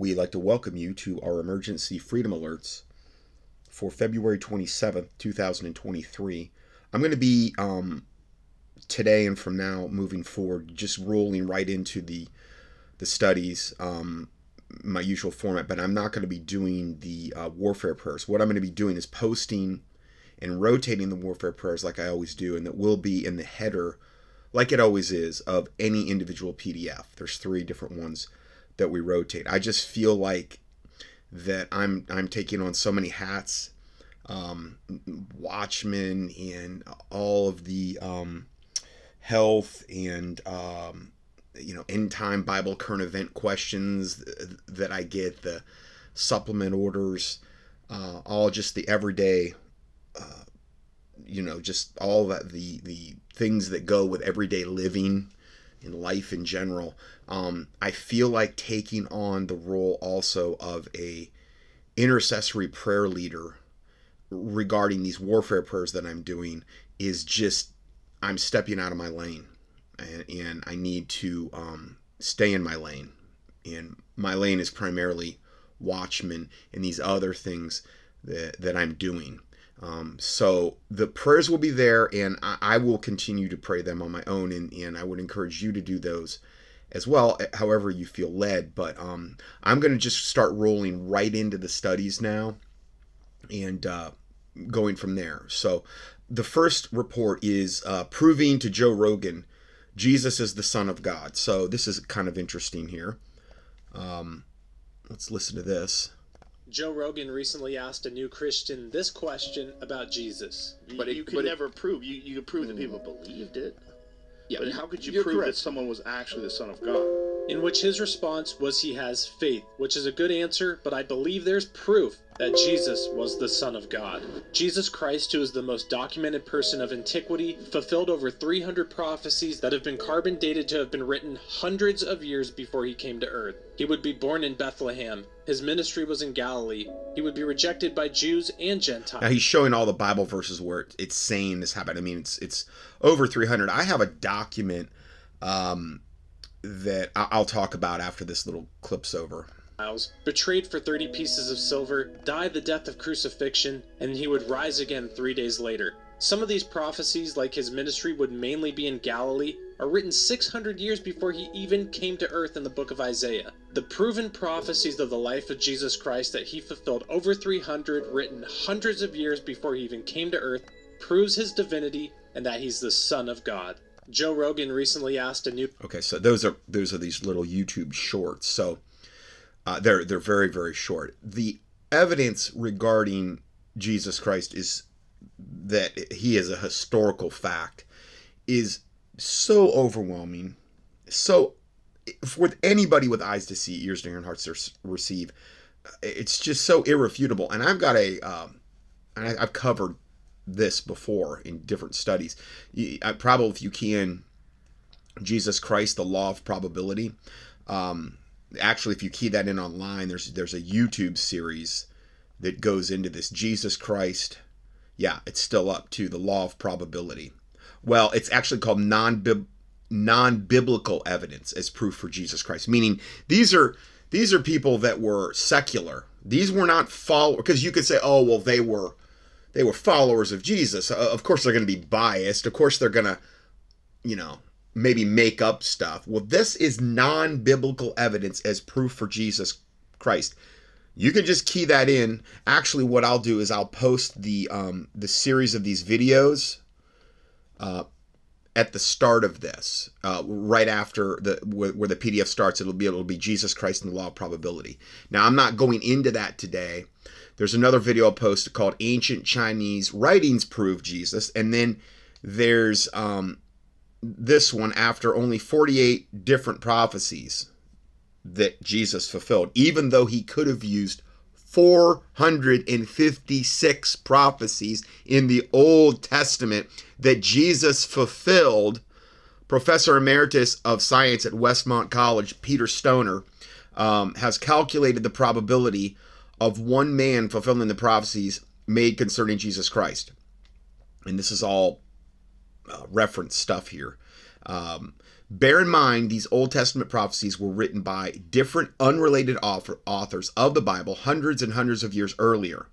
we'd like to welcome you to our emergency freedom alerts for February 27th, 2023. I'm going to be um, today and from now moving forward just rolling right into the the studies um, my usual format but i'm not going to be doing the uh, warfare prayers. What i'm going to be doing is posting and rotating the warfare prayers like i always do and that will be in the header like it always is of any individual pdf there's three different ones that we rotate. I just feel like that i'm i'm taking on so many hats um, watchmen and all of the um, health and um, you know end time Bible current event questions that I get, the supplement orders, uh, all just the everyday, uh, you know, just all that the the things that go with everyday living in life in general. Um, I feel like taking on the role also of a intercessory prayer leader regarding these warfare prayers that I'm doing is just I'm stepping out of my lane, and, and I need to um, stay in my lane. And my lane is primarily Watchmen and these other things that, that I'm doing. Um, so the prayers will be there, and I, I, will continue to pray them on my own, and, and I would encourage you to do those as well, eh, however you feel led. But um, I'm going to just start rolling right into the studies now, and uh, going from there. So the first report is uh, proving to Joe Rogan Jesus is the Son of God. So this is kind of interesting here. Um, let's listen to this. Joe Rogan recently asked a new Christian this question about Jesus. But it, you could never prove. You you could prove that people mm. believed it. Yeah, but how could you prove correct. that someone was actually the Son of God? In which his response was he has faith, which is a good answer, but I believe there's proof that Jesus was the Son of God. Jesus Christ, who is the most documented person of antiquity, fulfilled over 300 prophecies that have been carbon dated to have been written hundreds of years before he came to earth. He would be born in Bethlehem. His ministry was in Galilee. He would be rejected by Jews and Gentiles. Now he's showing all the Bible verses where it's saying this happened. I mean, it's it's over 300. I have a document um, that I'll talk about after this little clip's over betrayed for 30 pieces of silver, died the death of crucifixion, and he would rise again three days later. Some of these prophecies, like his ministry would mainly be in Galilee, are written 600 years before he even came to earth in the book of Isaiah. The proven prophecies of the life of Jesus Christ that he fulfilled over 300, written hundreds of years before he even came to earth, proves his divinity and that he's the Son of God. Joe Rogan recently asked a new Okay, so those are those are these little YouTube shorts. So uh, they're they're very very short. The evidence regarding Jesus Christ is that he is a historical fact is so overwhelming, so for anybody with eyes to see, ears to hear, and hearts to receive, it's just so irrefutable. And I've got a, um, and I, have covered this before in different studies. Probably, if you can, Jesus Christ, the law of probability. Um, actually if you key that in online there's there's a youtube series that goes into this jesus christ yeah it's still up to the law of probability well it's actually called non non-biblical evidence as proof for jesus christ meaning these are these are people that were secular these were not follow because you could say oh well they were they were followers of jesus uh, of course they're going to be biased of course they're going to you know maybe make up stuff. Well, this is non biblical evidence as proof for Jesus Christ. You can just key that in. Actually, what I'll do is I'll post the um, the series of these videos uh, at the start of this, uh, right after the where, where, the PDF starts. It'll be it'll be Jesus Christ and the Law of Probability. Now, I'm not going into that today. There's another video I'll post called "Ancient Chinese Writings Prove Jesus," and then there's um, this one after only 48 different prophecies that Jesus fulfilled, even though he could have used 456 prophecies in the Old Testament that Jesus fulfilled. Professor Emeritus of Science at Westmont College, Peter Stoner, um, has calculated the probability of one man fulfilling the prophecies made concerning Jesus Christ. And this is all uh, reference stuff here. Um, Bear in mind, these Old Testament prophecies were written by different unrelated author, authors of the Bible hundreds and hundreds of years earlier.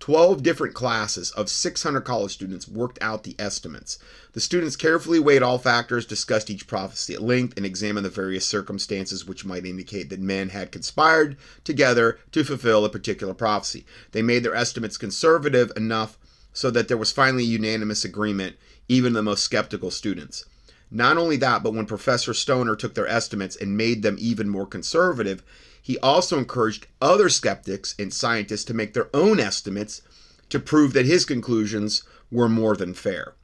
12 different classes of 600 college students worked out the estimates. The students carefully weighed all factors, discussed each prophecy at length, and examined the various circumstances which might indicate that men had conspired together to fulfill a particular prophecy. They made their estimates conservative enough so that there was finally unanimous agreement, even the most skeptical students. Not only that, but when Professor Stoner took their estimates and made them even more conservative, he also encouraged other skeptics and scientists to make their own estimates to prove that his conclusions were more than fair.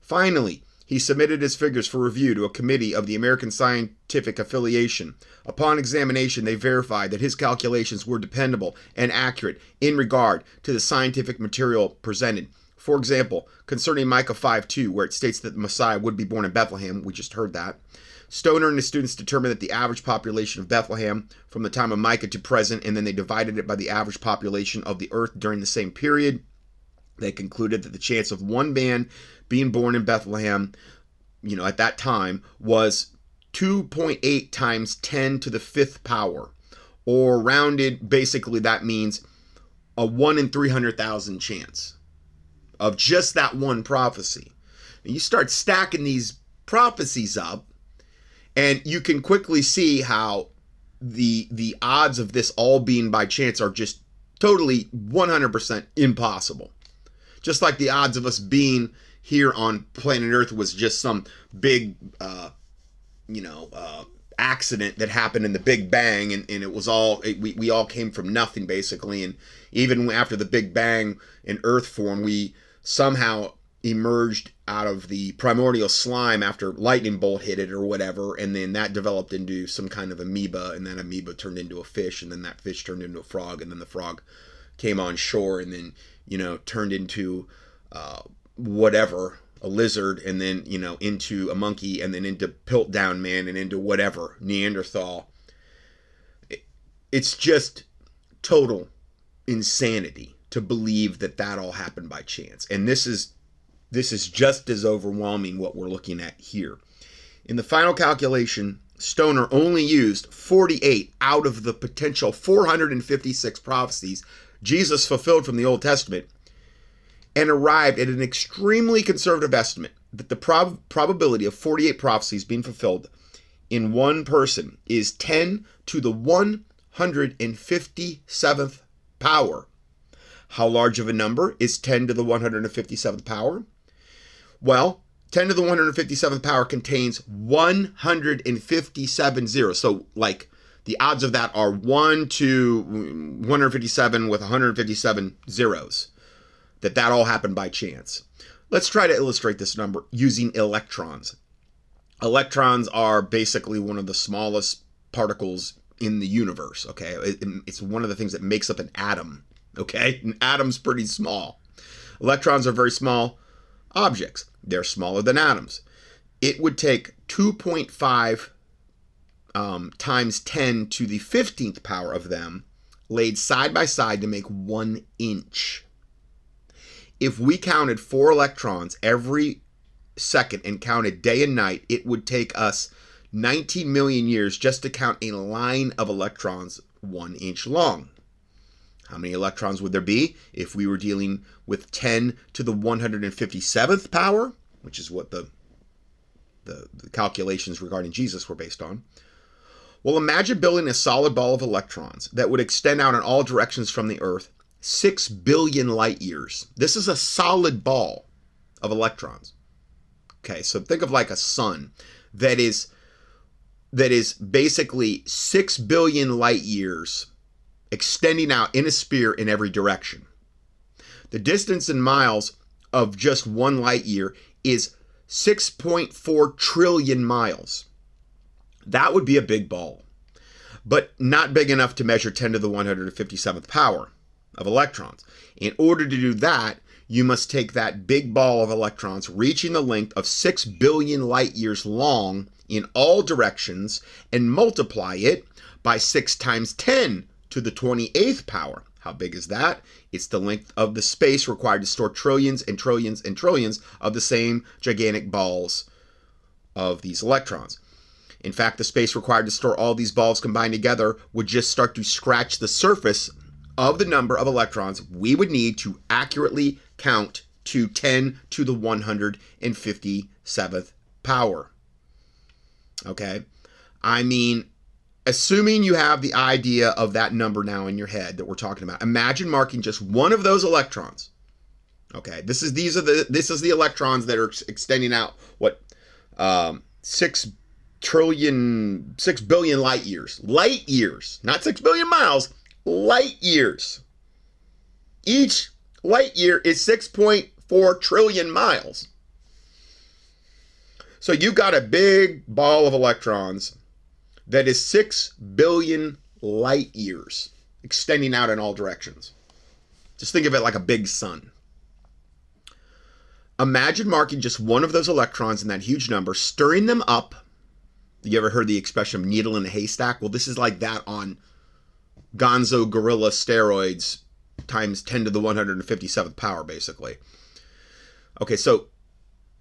Finally, he submitted his figures for review to a committee of the American Scientific Affiliation. Upon examination, they verified that his calculations were dependable and accurate in regard to the scientific material presented. For example, concerning Micah 5 2, where it states that the Messiah would be born in Bethlehem, we just heard that. Stoner and his students determined that the average population of Bethlehem from the time of Micah to present, and then they divided it by the average population of the earth during the same period. They concluded that the chance of one man being born in Bethlehem, you know, at that time was 2.8 times 10 to the fifth power, or rounded, basically, that means a 1 in 300,000 chance of just that one prophecy. And you start stacking these prophecies up, and you can quickly see how the the odds of this all being by chance are just totally 100% impossible. Just like the odds of us being here on planet Earth was just some big, uh, you know, uh, accident that happened in the Big Bang, and, and it was all it, we we all came from nothing basically, and even after the Big Bang in Earth form, we somehow emerged out of the primordial slime after lightning bolt hit it or whatever and then that developed into some kind of amoeba and that amoeba turned into a fish and then that fish turned into a frog and then the frog came on shore and then you know turned into uh, whatever a lizard and then you know into a monkey and then into piltdown man and into whatever neanderthal. It's just total insanity to believe that that all happened by chance. And this is this is just as overwhelming what we're looking at here. In the final calculation, Stoner only used 48 out of the potential 456 prophecies Jesus fulfilled from the Old Testament and arrived at an extremely conservative estimate that the prob- probability of 48 prophecies being fulfilled in one person is 10 to the 157th power. How large of a number is 10 to the 157th power? Well, 10 to the 157th power contains 157 zeros. So, like, the odds of that are 1 to 157 with 157 zeros. That that all happened by chance. Let's try to illustrate this number using electrons. Electrons are basically one of the smallest particles in the universe, okay? It's one of the things that makes up an atom, okay? An atom's pretty small. Electrons are very small objects. They're smaller than atoms. It would take 2.5 um, times 10 to the 15th power of them laid side by side to make one inch. If we counted four electrons every second and counted day and night, it would take us 19 million years just to count a line of electrons one inch long. How many electrons would there be if we were dealing with 10 to the 157th power, which is what the, the, the calculations regarding Jesus were based on? Well, imagine building a solid ball of electrons that would extend out in all directions from the Earth 6 billion light years. This is a solid ball of electrons. Okay, so think of like a sun that is that is basically 6 billion light years extending out in a sphere in every direction. The distance in miles of just one light year is 6.4 trillion miles. That would be a big ball, but not big enough to measure 10 to the 157th power of electrons. In order to do that, you must take that big ball of electrons reaching the length of 6 billion light years long in all directions and multiply it by 6 times 10 to the 28th power. How big is that? It's the length of the space required to store trillions and trillions and trillions of the same gigantic balls of these electrons. In fact, the space required to store all these balls combined together would just start to scratch the surface of the number of electrons we would need to accurately count to 10 to the 157th power. Okay? I mean, assuming you have the idea of that number now in your head that we're talking about, imagine marking just one of those electrons. Okay, this is these are the this is the electrons that are extending out what um, six trillion, six billion light years, light years, not six billion miles, light years. Each light year is 6.4 trillion miles. So you got a big ball of electrons that is 6 billion light years extending out in all directions. Just think of it like a big sun. Imagine marking just one of those electrons in that huge number, stirring them up. You ever heard the expression needle in a haystack? Well, this is like that on gonzo gorilla steroids times 10 to the 157th power, basically. Okay, so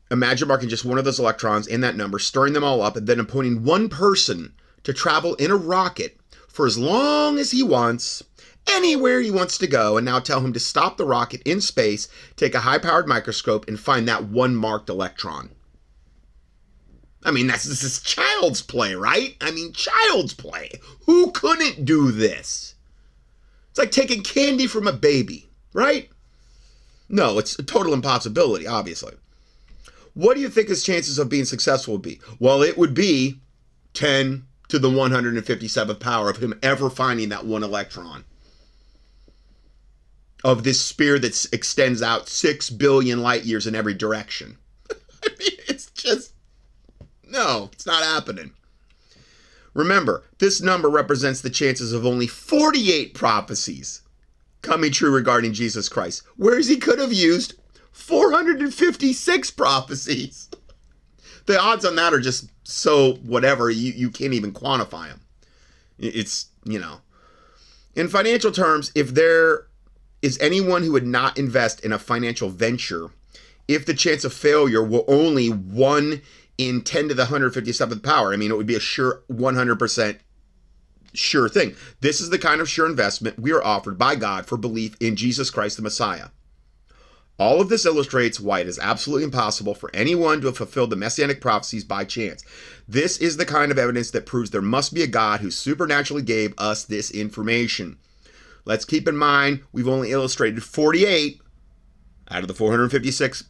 imagine marking just one of those electrons in that number, stirring them all up, and then appointing one person to travel in a rocket for as long as he wants, anywhere he wants to go, and now tell him to stop the rocket in space, take a high powered microscope, and find that one marked electron. I mean, that's this is child's play, right? I mean, child's play. Who couldn't do this? It's like taking candy from a baby, right? No, it's a total impossibility, obviously. What do you think his chances of being successful would be? Well, it would be 10 to the 157th power of him ever finding that one electron of this spear that extends out 6 billion light years in every direction. I mean, it's just no, it's not happening. Remember, this number represents the chances of only 48 prophecies coming true regarding Jesus Christ, whereas he could have used 456 prophecies. The odds on that are just so whatever, you, you can't even quantify them. It's, you know. In financial terms, if there is anyone who would not invest in a financial venture, if the chance of failure were only 1 in 10 to the 157th power. I mean, it would be a sure 100% sure thing. This is the kind of sure investment we are offered by God for belief in Jesus Christ the Messiah. All of this illustrates why it is absolutely impossible for anyone to have fulfilled the messianic prophecies by chance. This is the kind of evidence that proves there must be a God who supernaturally gave us this information. Let's keep in mind we've only illustrated 48 out of the 456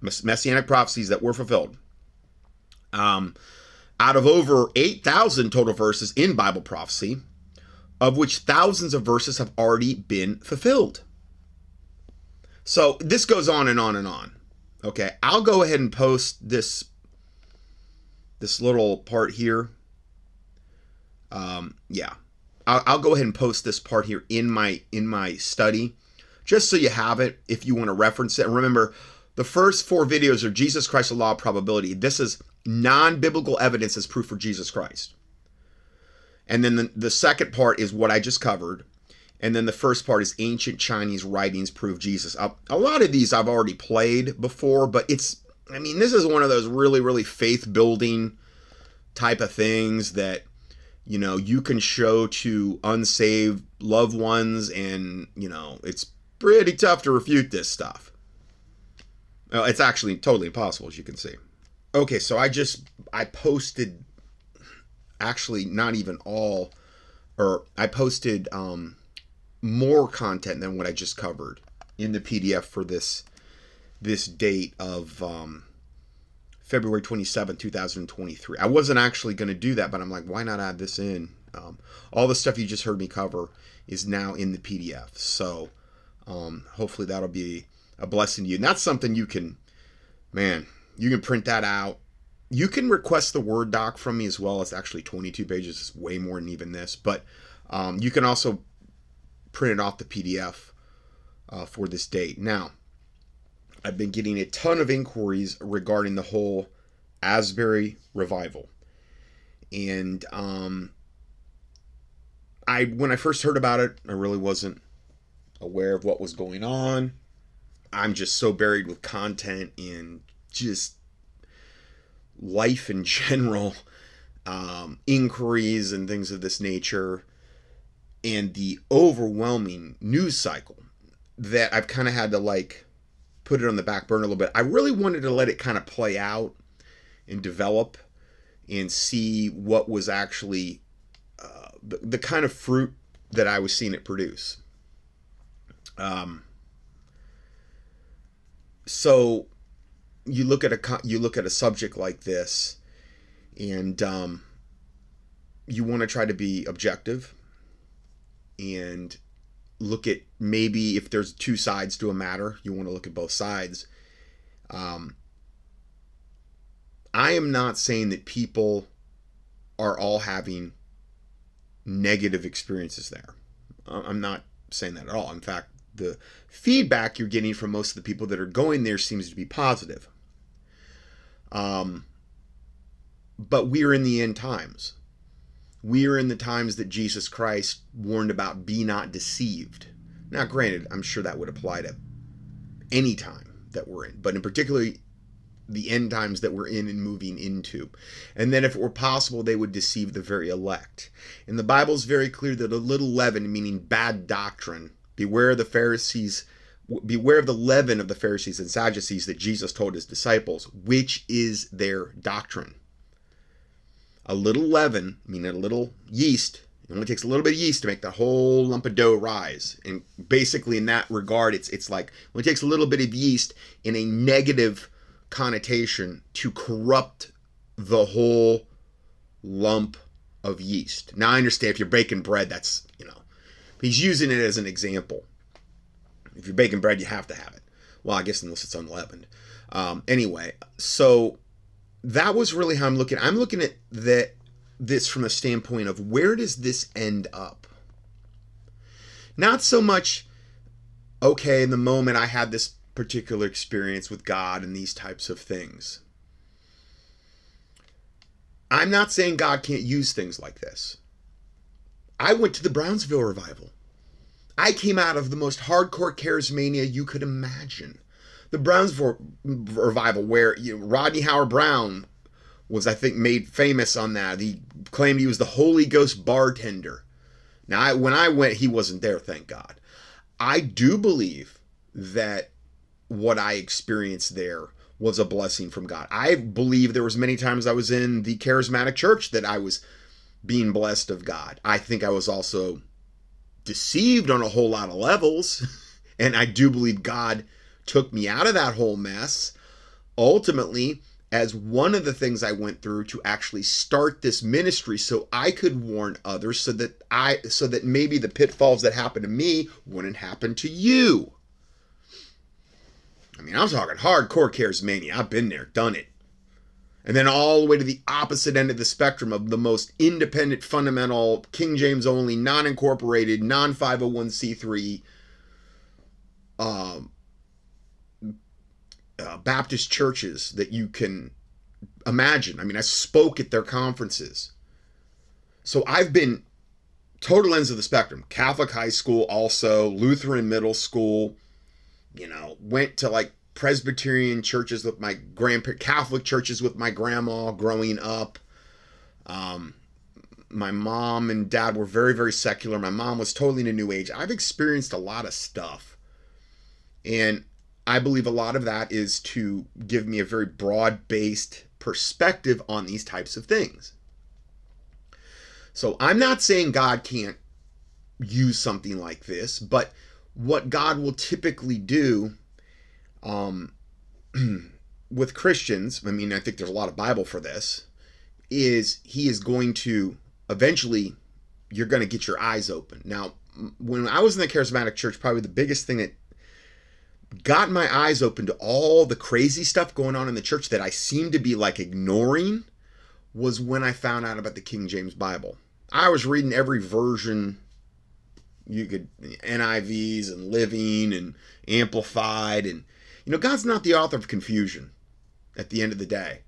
messianic prophecies that were fulfilled. Um, out of over 8,000 total verses in Bible prophecy, of which thousands of verses have already been fulfilled. So this goes on and on and on. Okay, I'll go ahead and post this this little part here. Um, yeah, I'll, I'll go ahead and post this part here in my in my study, just so you have it if you want to reference it. And remember, the first four videos are Jesus Christ, the law of probability. This is non biblical evidence as proof for Jesus Christ. And then the, the second part is what I just covered. And then the first part is ancient Chinese writings prove Jesus. A, a lot of these I've already played before, but it's, I mean, this is one of those really, really faith building type of things that, you know, you can show to unsaved loved ones, and, you know, it's pretty tough to refute this stuff. Well, it's actually totally impossible, as you can see. Okay, so I just I posted actually not even all or I posted um more content than what I just covered in the PDF for this this date of um February 27, 2023. I wasn't actually going to do that, but I'm like, why not add this in? Um, all the stuff you just heard me cover is now in the PDF. So um, hopefully that'll be a blessing to you. And that's something you can, man, you can print that out. You can request the Word doc from me as well. It's actually 22 pages. It's way more than even this. But um, you can also print it off the PDF uh, for this date. Now, I've been getting a ton of inquiries regarding the whole Asbury revival. And um, I, when I first heard about it, I really wasn't aware of what was going on. I'm just so buried with content and just life in general um, inquiries and things of this nature, and the overwhelming news cycle that I've kind of had to like put it on the back burner a little bit. I really wanted to let it kind of play out and develop and see what was actually uh, the, the kind of fruit that I was seeing it produce. Um, so you look at a you look at a subject like this, and um, you want to try to be objective and look at maybe if there's two sides to a matter, you want to look at both sides. Um, I am not saying that people are all having negative experiences there. I'm not saying that at all. In fact, the feedback you're getting from most of the people that are going there seems to be positive. Um, but we're in the end times. We are in the times that Jesus Christ warned about be not deceived. Now, granted, I'm sure that would apply to any time that we're in, but in particularly the end times that we're in and moving into. And then, if it were possible, they would deceive the very elect. And the Bible is very clear that a little leaven, meaning bad doctrine, beware of the Pharisees, beware of the leaven of the Pharisees and Sadducees that Jesus told his disciples, which is their doctrine. A little leaven, meaning a little yeast, it only takes a little bit of yeast to make the whole lump of dough rise. And basically, in that regard, it's it's like it takes a little bit of yeast in a negative connotation to corrupt the whole lump of yeast. Now I understand if you're baking bread, that's you know, he's using it as an example. If you're baking bread, you have to have it. Well, I guess unless it's unleavened. Um, anyway, so that was really how I'm looking. I'm looking at that this from a standpoint of where does this end up? Not so much, okay, in the moment I had this particular experience with God and these types of things. I'm not saying God can't use things like this. I went to the Brownsville revival. I came out of the most hardcore charismania you could imagine. The Brownsville revival, where you Rodney Howard-Browne was, I think, made famous on that. He claimed he was the Holy Ghost bartender. Now, I, when I went, he wasn't there, thank God. I do believe that what I experienced there was a blessing from God. I believe there was many times I was in the charismatic church that I was being blessed of God. I think I was also deceived on a whole lot of levels, and I do believe God took me out of that whole mess ultimately as one of the things I went through to actually start this ministry so I could warn others so that I so that maybe the pitfalls that happened to me wouldn't happen to you. I mean, I'm talking hardcore charismania. I've been there, done it. And then all the way to the opposite end of the spectrum of the most independent, fundamental, King James only, non incorporated, non 501c3 um, uh, Baptist churches that you can imagine. I mean, I spoke at their conferences. So I've been total ends of the spectrum Catholic high school, also, Lutheran middle school you know, went to like Presbyterian churches with my grandparents, Catholic churches with my grandma growing up. Um, my mom and dad were very, very secular. My mom was totally into New Age. I've experienced a lot of stuff. And I believe a lot of that is to give me a very broad based perspective on these types of things. So I'm not saying God can't use something like this, but what God will typically do um, with Christians, I mean, I think there's a lot of Bible for this, is He is going to eventually, you're going to get your eyes open. Now, when I was in the charismatic church, probably the biggest thing that got my eyes open to all the crazy stuff going on in the church that I seemed to be like ignoring was when I found out about the King James Bible. I was reading every version you could NIVs and Living and Amplified and you know God's not the author of confusion at the end of the day.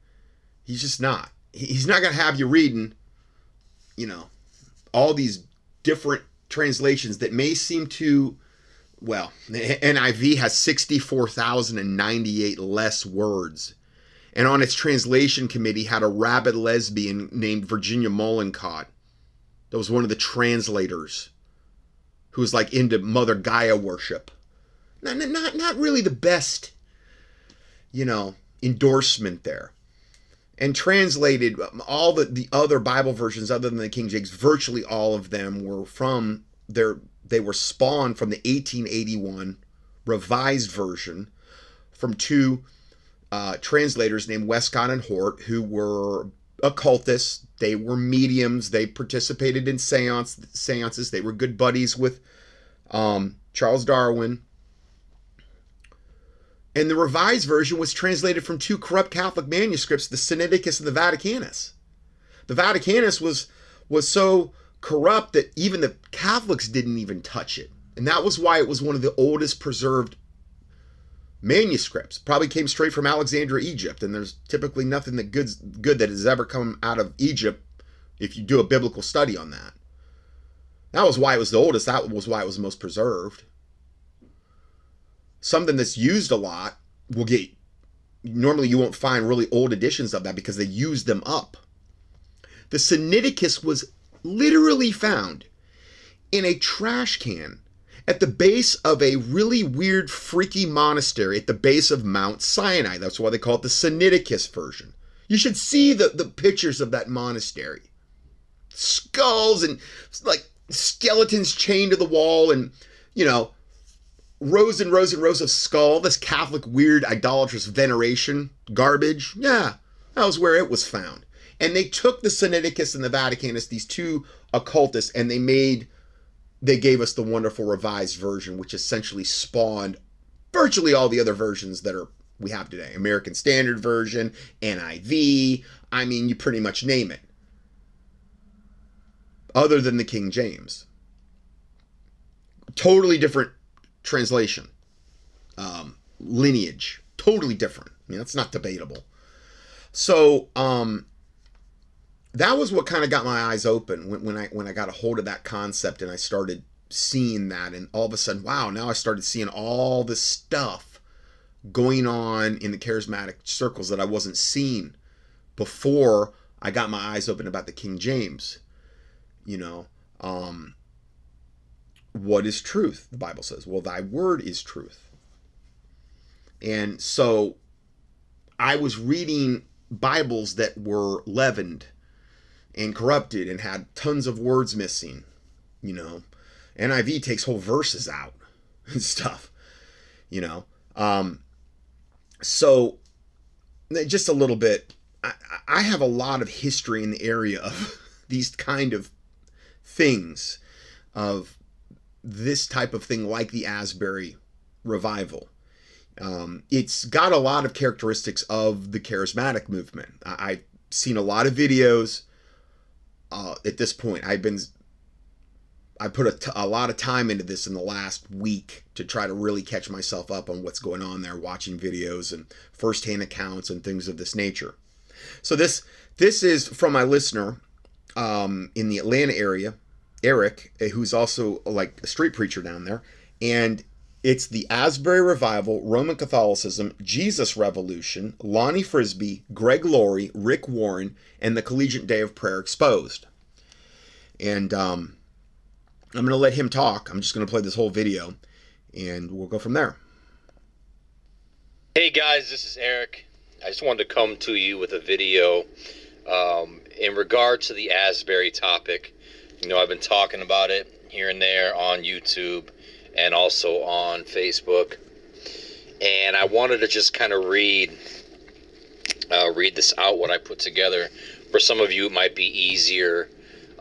He's just not. He's not going to have you reading you know all these different translations that may seem to well, NIV has 64,098 less words and on its translation committee had a rabid lesbian named Virginia Mollenkott. That was one of the translators who was like into Mother Gaia worship. Not, not, not really the best, you know, endorsement there. And translated um, all the, the other Bible versions other than the King James, virtually all of them were from their they were spawned from the 1881 revised version from two uh, translators named Westcott and Hort, who were occultists. They were mediums. They participated in seance, seances. They were good buddies with um, Charles Darwin. And the revised version was translated from two corrupt Catholic manuscripts, the Sinaiticus and the Vaticanus. The Vaticanus was was so corrupt that even the Catholics didn't even touch it. And that was why it was one of the oldest preserved manuscripts. Probably came straight from Alexandria, Egypt, and there's typically nothing that good good that has ever come out of Egypt if you do a biblical study on that. That was why it was the oldest. That was why it was most preserved. Something that's used a lot will get normally you won't find really old editions of that because they used them up. The Sinaiticus was literally found in a trash can at the base of a really weird, freaky monastery at the base of Mount Sinai. That's why they call it the Sinaiticus version. You should see the, the pictures of that monastery. Skulls and like skeletons chained to the wall, and you know, rows and rows and rows of skull. This Catholic weird idolatrous veneration garbage. Yeah, that was where it was found. And they took the Sinaiticus and the Vaticanus, these two occultists, and they made they gave us the wonderful revised version, which essentially spawned virtually all the other versions that are we have today. American Standard Version, NIV, I mean, you pretty much name it. Other than the King James. Totally different translation. Um, lineage. Totally different. I mean, that's not debatable. So, um, that was what kind of got my eyes open when, when I when I got a hold of that concept and I started seeing that and all of a sudden wow now I started seeing all this stuff going on in the charismatic circles that I wasn't seeing before I got my eyes open about the King James you know? Um what is truth? The Bible says well thy word is truth. And so I was reading Bibles that were leavened and corrupted and had tons of words missing. You know, NIV takes whole verses out and stuff. You know, um, so just a little bit. I, I have a lot of history in the area of these kind of things, of this type of thing, like the Asbury revival. Um, it's got a lot of characteristics of the charismatic movement. I, I've seen a lot of videos uh, at this point. I've been I put a, t- a lot of time into this in the last week to try to really catch myself up on what's going on there, watching videos and firsthand accounts and things of this nature. So this this is from my listener um, in the Atlanta area, Eric, eh, who's also like a street preacher down there, and it's the Asbury Revival, Roman Catholicism, Jesus Revolution, Lonnie Frisbee, Greg Laurie, Rick Warren, and the Collegiate Day of Prayer Exposed. And um, I'm going to let him talk. I'm just going to play this whole video, and we'll go from there. Hey guys, this is Eric. I just wanted to come to you with a video um, in regard to the Asbury topic. You know, I've been talking about it here and there on YouTube and also on Facebook. And I wanted to just kind of read uh, read this out what I put together. For some of you, it might be easier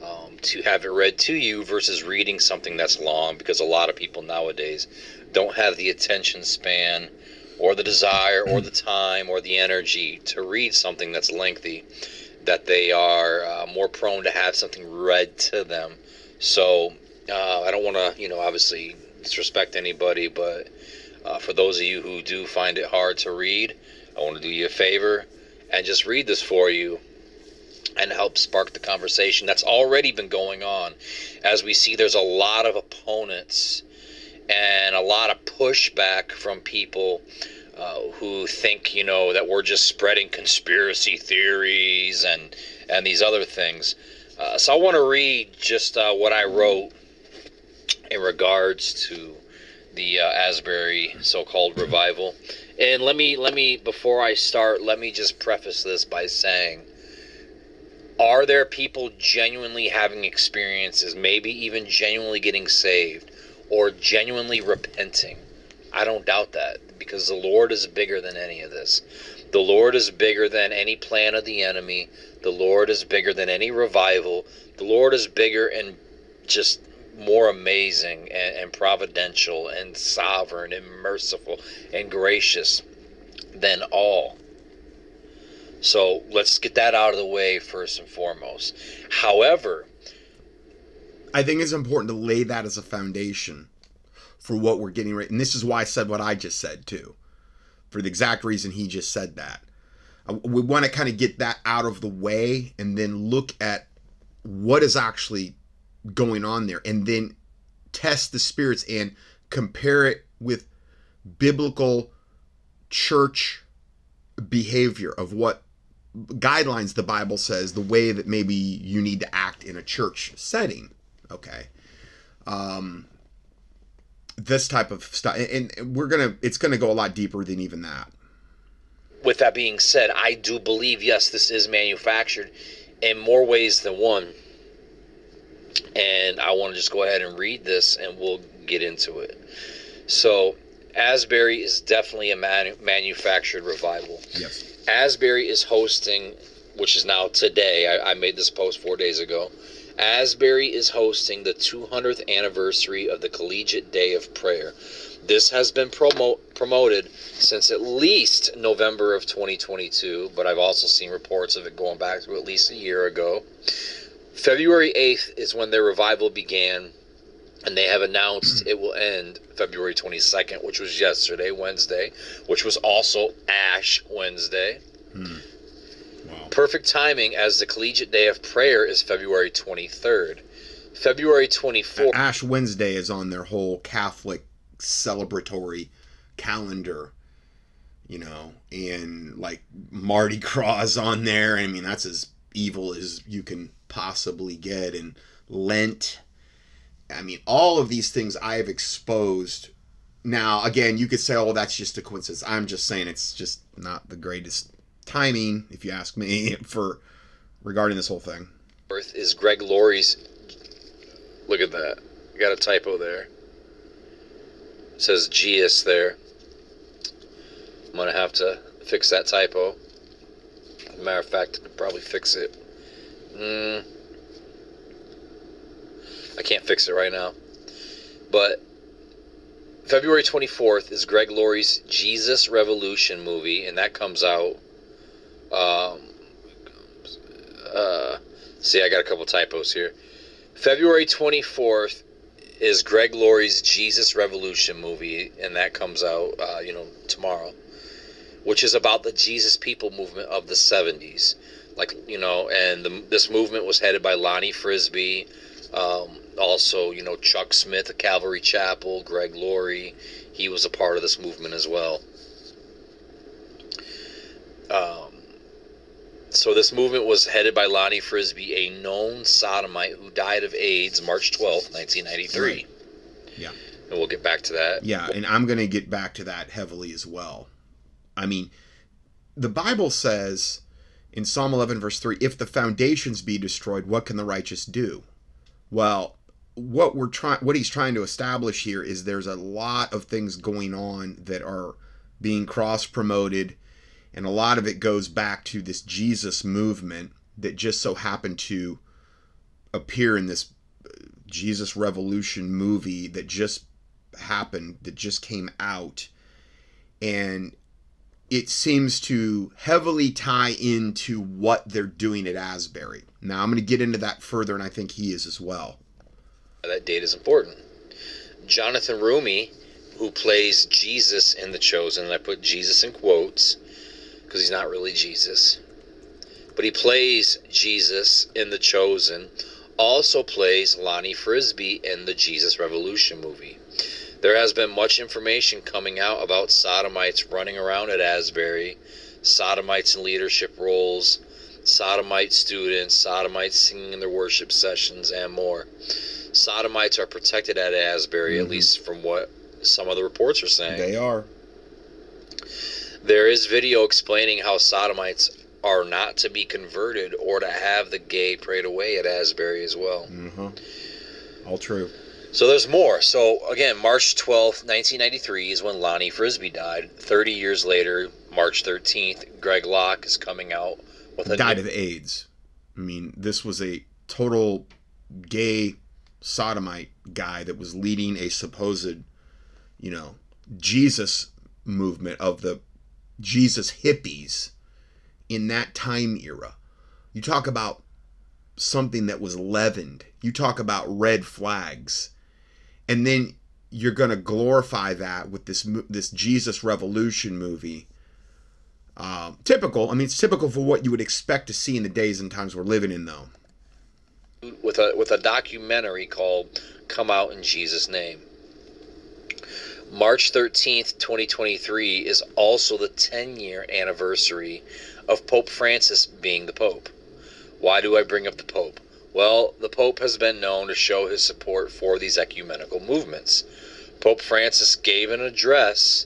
um, to have it read to you versus reading something that's long because a lot of people nowadays don't have the attention span or the desire or the time or the energy to read something that's lengthy that they are uh, more prone to have something read to them so uh, i don't want to you know obviously disrespect anybody, but uh, for those of you who do find it hard to read, I want to do you a favor and just read this for you and help spark the conversation that's already been going on. As we see, there's a lot of opponents and a lot of pushback from people uh, who think you know that we're just spreading conspiracy theories and and these other things. Uh, so I want to read just uh, what I wrote in regards to the uh, Asbury so-called revival. And let me let me before I start, let me just preface this by saying are there people genuinely having experiences, maybe even genuinely getting saved or genuinely repenting? I don't doubt that because the Lord is bigger than any of this. The Lord is bigger than any plan of the enemy. The Lord is bigger than any revival. The Lord is bigger and just more amazing and, and providential and sovereign and merciful and gracious than all. So let's get that out of the way first and foremost. However, I think it's important to lay that as a foundation for what we're getting right. And this is why I said what I just said too, for the exact reason he just said that. Uh, we want to kind of get that out of the way and then look at what is actually going on there and then test the spirits and compare it with biblical church behavior of what guidelines the Bible says the way that maybe you need to act in a church setting. Okay. Um, this type of stuff, and we're gonna, it's gonna go a lot deeper than even that. With that being said, I do believe yes, this is manufactured in more ways than one. And I want to just go ahead and read this, and we'll get into it. So, Asbury is definitely a manu- manufactured revival. Yes. Asbury is hosting, which is now today. I, I, made this post four days ago. Asbury is hosting the 200th anniversary of the Collegiate Day of Prayer. This has been promo- promoted since at least November of 2022, but I've also seen reports of it going back to at least a year ago. February 8th is when their revival began, and they have announced it will end February 22nd, which was yesterday, Wednesday, which was also Ash Wednesday. Hmm. Wow. Perfect timing as the Collegiate Day of Prayer is February 23rd. February 24th. Ash Wednesday is on their whole Catholic celebratory calendar, you know, and like Mardi Gras on there. I mean, that's as evil as you can possibly get. And Lent I mean, all of these things I have exposed. Now, again, you could say, "Oh, that's just a coincidence." I'm just saying it's just not the greatest timing, if you ask me, for regarding this whole thing. Birth is Greg Laurie's. Look at that. Got a typo there. It says gs there. I'm gonna have to fix that typo. Matter of fact, I could probably fix it. Mm, I can't fix it right now. But February 24th is Greg Laurie's Jesus Revolution movie, and that comes out. Um, uh, see, I got a couple typos here. February 24th is Greg Laurie's Jesus Revolution movie, and that comes out, uh, you know, tomorrow, which is about the Jesus People movement of the 70s. Like, you know, and the, this movement was headed by Lonnie Frisbee. Um, also, you know, Chuck Smith of Calvary Chapel, Greg Laurie, he was a part of this movement as well. Um, so this movement was headed by Lonnie Frisbee, a known sodomite who died of AIDS March 12th, 1993. Right. Yeah. And we'll get back to that. Yeah, and I'm going to get back to that heavily as well. I mean, the Bible says in Psalm 11, verse 3 if the foundations be destroyed, what can the righteous do? Well, what we're trying what he's trying to establish here is there's a lot of things going on that are being cross promoted and a lot of it goes back to this Jesus movement that just so happened to appear in this uh, Jesus Revolution movie that just happened that just came out and it seems to heavily tie into what they're doing at Asbury. Now I'm going to get into that further and I think he is as well that date is important. Jonathan Roumie, who plays Jesus in The Chosen, and I put Jesus in quotes because he's not really Jesus, but he plays Jesus in The Chosen, also plays Lonnie Frisbee in the Jesus Revolution movie. There has been much information coming out about sodomites running around at Asbury, sodomites in leadership roles, sodomite students, sodomites singing in their worship sessions, and more. Sodomites are protected at Asbury, Mhm. at least from what some of the reports are saying. They are. There is video explaining how sodomites are not to be converted or to have the gay prayed away at Asbury as well. Uh-huh. All true. So there's more. So again, March 12th, 1993 is when Lonnie Frisbee died. 30 years later, March 13th, Greg Locke is coming out with a Died new- of AIDS. I mean, this was a total gay sodomite guy that was leading a supposed, you know, Jesus movement of the Jesus hippies in that time era. You talk about something that was leavened. You talk about red flags. And then you're going to glorify that with this this Jesus Revolution movie. Um, typical. I mean, it's typical for what you would expect to see in the days and times we're living in, though. with a with a documentary called "Come Out in Jesus' Name." March 13th, 2023 is also the 10-year anniversary of Pope Francis being the Pope. Why do I bring up the Pope? Well, the Pope has been known to show his support for these ecumenical movements. Pope Francis gave an address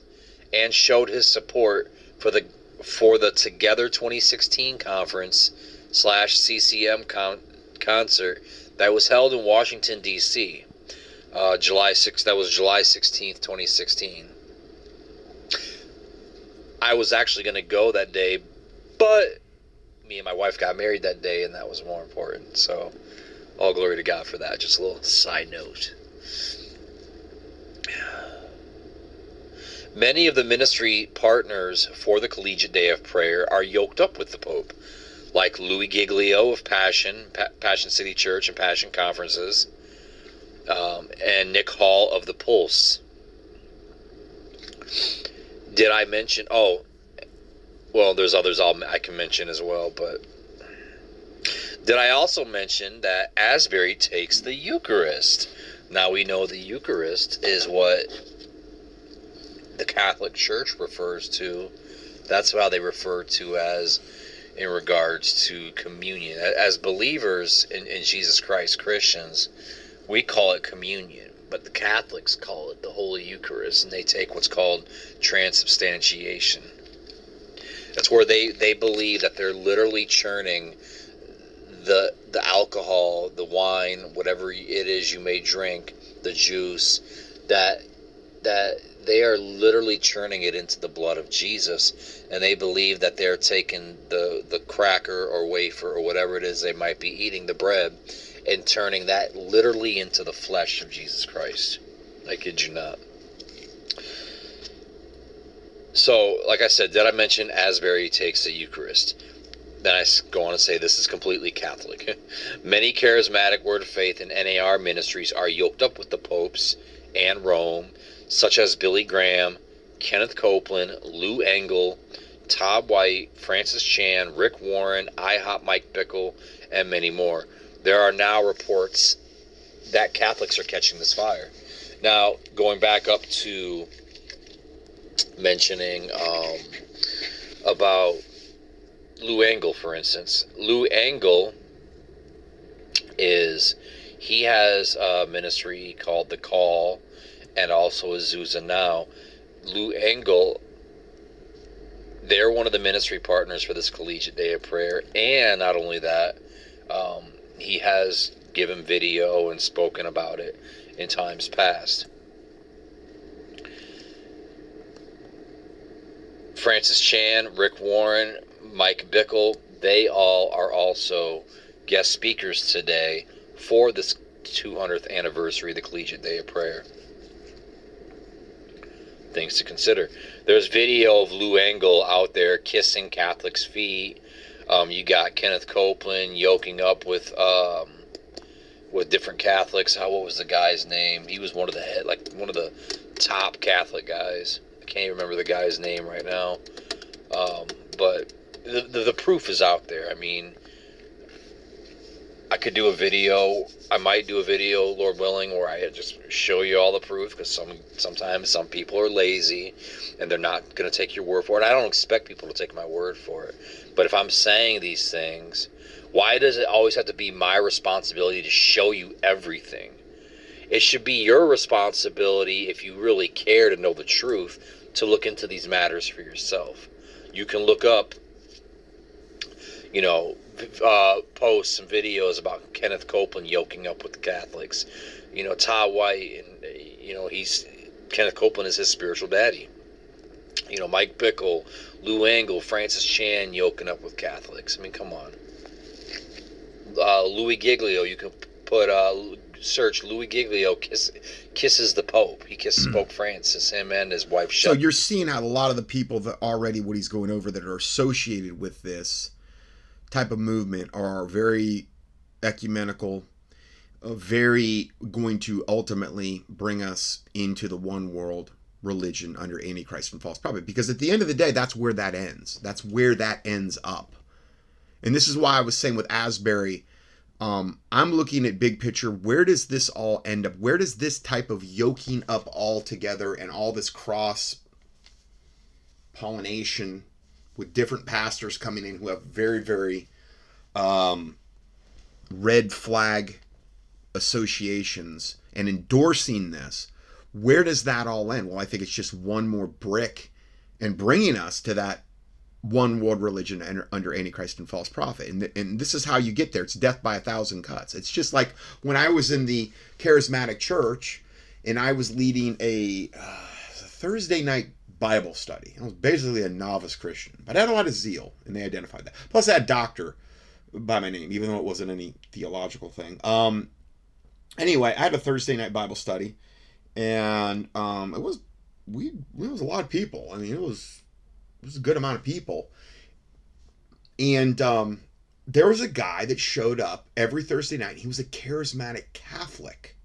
and showed his support for the for the Together 2016 conference slash CCM con- concert that was held in Washington D.C. Uh, July 6th. That was July 16th, 2016. I was actually going to go that day, but me and my wife got married that day, and that was more important. So, all glory to God for that. Just a little side note. Many of the ministry partners for the Collegiate Day of Prayer are yoked up with the Pope, like Louis Giglio of Passion, pa- Passion City Church, and Passion Conferences, um, and Nick Hall of the Pulse. Did I mention? Oh, well, there's others I'll, I can mention as well, but did I also mention that Asbury takes the Eucharist? Now we know the Eucharist is what the Catholic Church refers to. That's how they refer to as in regards to communion. As believers in, in Jesus Christ, Christians, we call it communion, but the Catholics call it the Holy Eucharist, and they take what's called transubstantiation. That's where they, they believe that they're literally churning the the alcohol, the wine, whatever it is you may drink, the juice, that that they are literally churning it into the blood of Jesus, and they believe that they're taking the the cracker or wafer or whatever it is they might be eating, the bread, and turning that literally into the flesh of Jesus Christ. I kid you not. So, like I said, did I mention Asbury takes the Eucharist? Then I go on to say this is completely Catholic. Many charismatic Word of Faith and NAR ministries are yoked up with the popes and Rome, such as Billy Graham, Kenneth Copeland, Lou Engle, Todd White, Francis Chan, Rick Warren, IHOP Mike Bickle, and many more. There are now reports that Catholics are catching this fire. Now, going back up to mentioning um, about Lou Engle, for instance. Lou Engle is he has a ministry called The Call and also Azusa Now. Lou Engle, they're one of the ministry partners for this Collegiate Day of Prayer, and not only that, um, he has given video and spoken about it in times past. Francis Chan, Rick Warren, Mike Bickle, they all are also guest speakers today for this 200th anniversary of the Collegiate Day of Prayer. Things to consider. There's video of Lou Engle out there kissing Catholics' feet. Um, you got Kenneth Copeland yoking up with um, with different Catholics. How what was the guy's name? He was one of the head, like one of the top Catholic guys. I can't even remember the guy's name right now. Um, but the, the proof is out there. I mean, I could do a video. I might do a video, Lord willing, where I just show you all the proof because some sometimes some people are lazy and they're not going to take your word for it. I don't expect people to take my word for it. But if I'm saying these things, why does it always have to be my responsibility to show you everything? It should be your responsibility if you really care to know the truth to look into these matters for yourself. You can look up you know, uh, posts and videos about Kenneth Copeland yoking up with the Catholics. You know, Todd White, and you know, he's Kenneth Copeland is his spiritual daddy. You know, Mike Bickle, Lou Engle, Francis Chan yoking up with Catholics. I mean, come on. Uh, Louis Giglio, you can put uh, search Louis Giglio kiss, kisses the Pope. He kisses Pope Francis. Him and his wife. So you're seeing how a lot of the people that already what he's going over that are associated with this type of movement are very ecumenical, uh, very going to ultimately bring us into the one world religion under Antichrist and false prophet. Because at the end of the day, that's where that ends. That's where that ends up. And this is why I was saying with Asbury, um, I'm looking at big picture. Where does this all end up? Where does this type of yoking up all together and all this cross pollination with different pastors coming in who have very, very um, red flag associations and endorsing this, where does that all end? Well, I think it's just one more brick and bringing us to that one world religion under, Antichrist and false prophet. And, th- and this is how you get there. It's death by a thousand cuts. It's just like when I was in the charismatic church and I was leading a uh, Thursday night Bible study. I was basically a novice Christian, but I had a lot of zeal, and they identified that. Plus, I had doctor by my name, even though it wasn't any theological thing. Um, anyway, I had a Thursday night Bible study, and um, it was we it was a lot of people. I mean, it was it was a good amount of people, and um, there was a guy that showed up every Thursday night. He was a charismatic Catholic.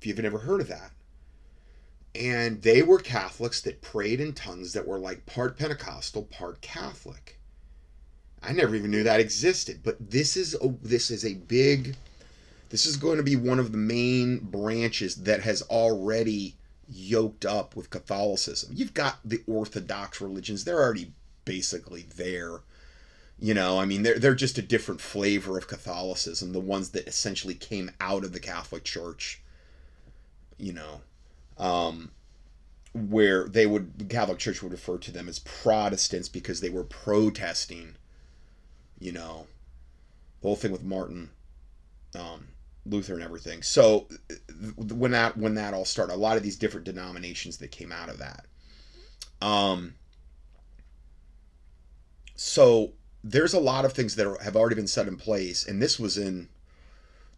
If you've never heard of that, and they were Catholics that prayed in tongues that were like part Pentecostal, part Catholic. I never even knew that existed, but this is a, this is a big this is going to be one of the main branches that has already yoked up with Catholicism. You've got the orthodox religions, they're already basically there. You know, I mean, they're, they're just a different flavor of Catholicism, the ones that essentially came out of the Catholic Church, you know, um, where they would, the Catholic Church would refer to them as Protestants because they were protesting, you know, the whole thing with Martin, um, Luther and everything. So when that when that all started, a lot of these different denominations that came out of that. Um, so there's a lot of things that are, have already been set in place, and this was in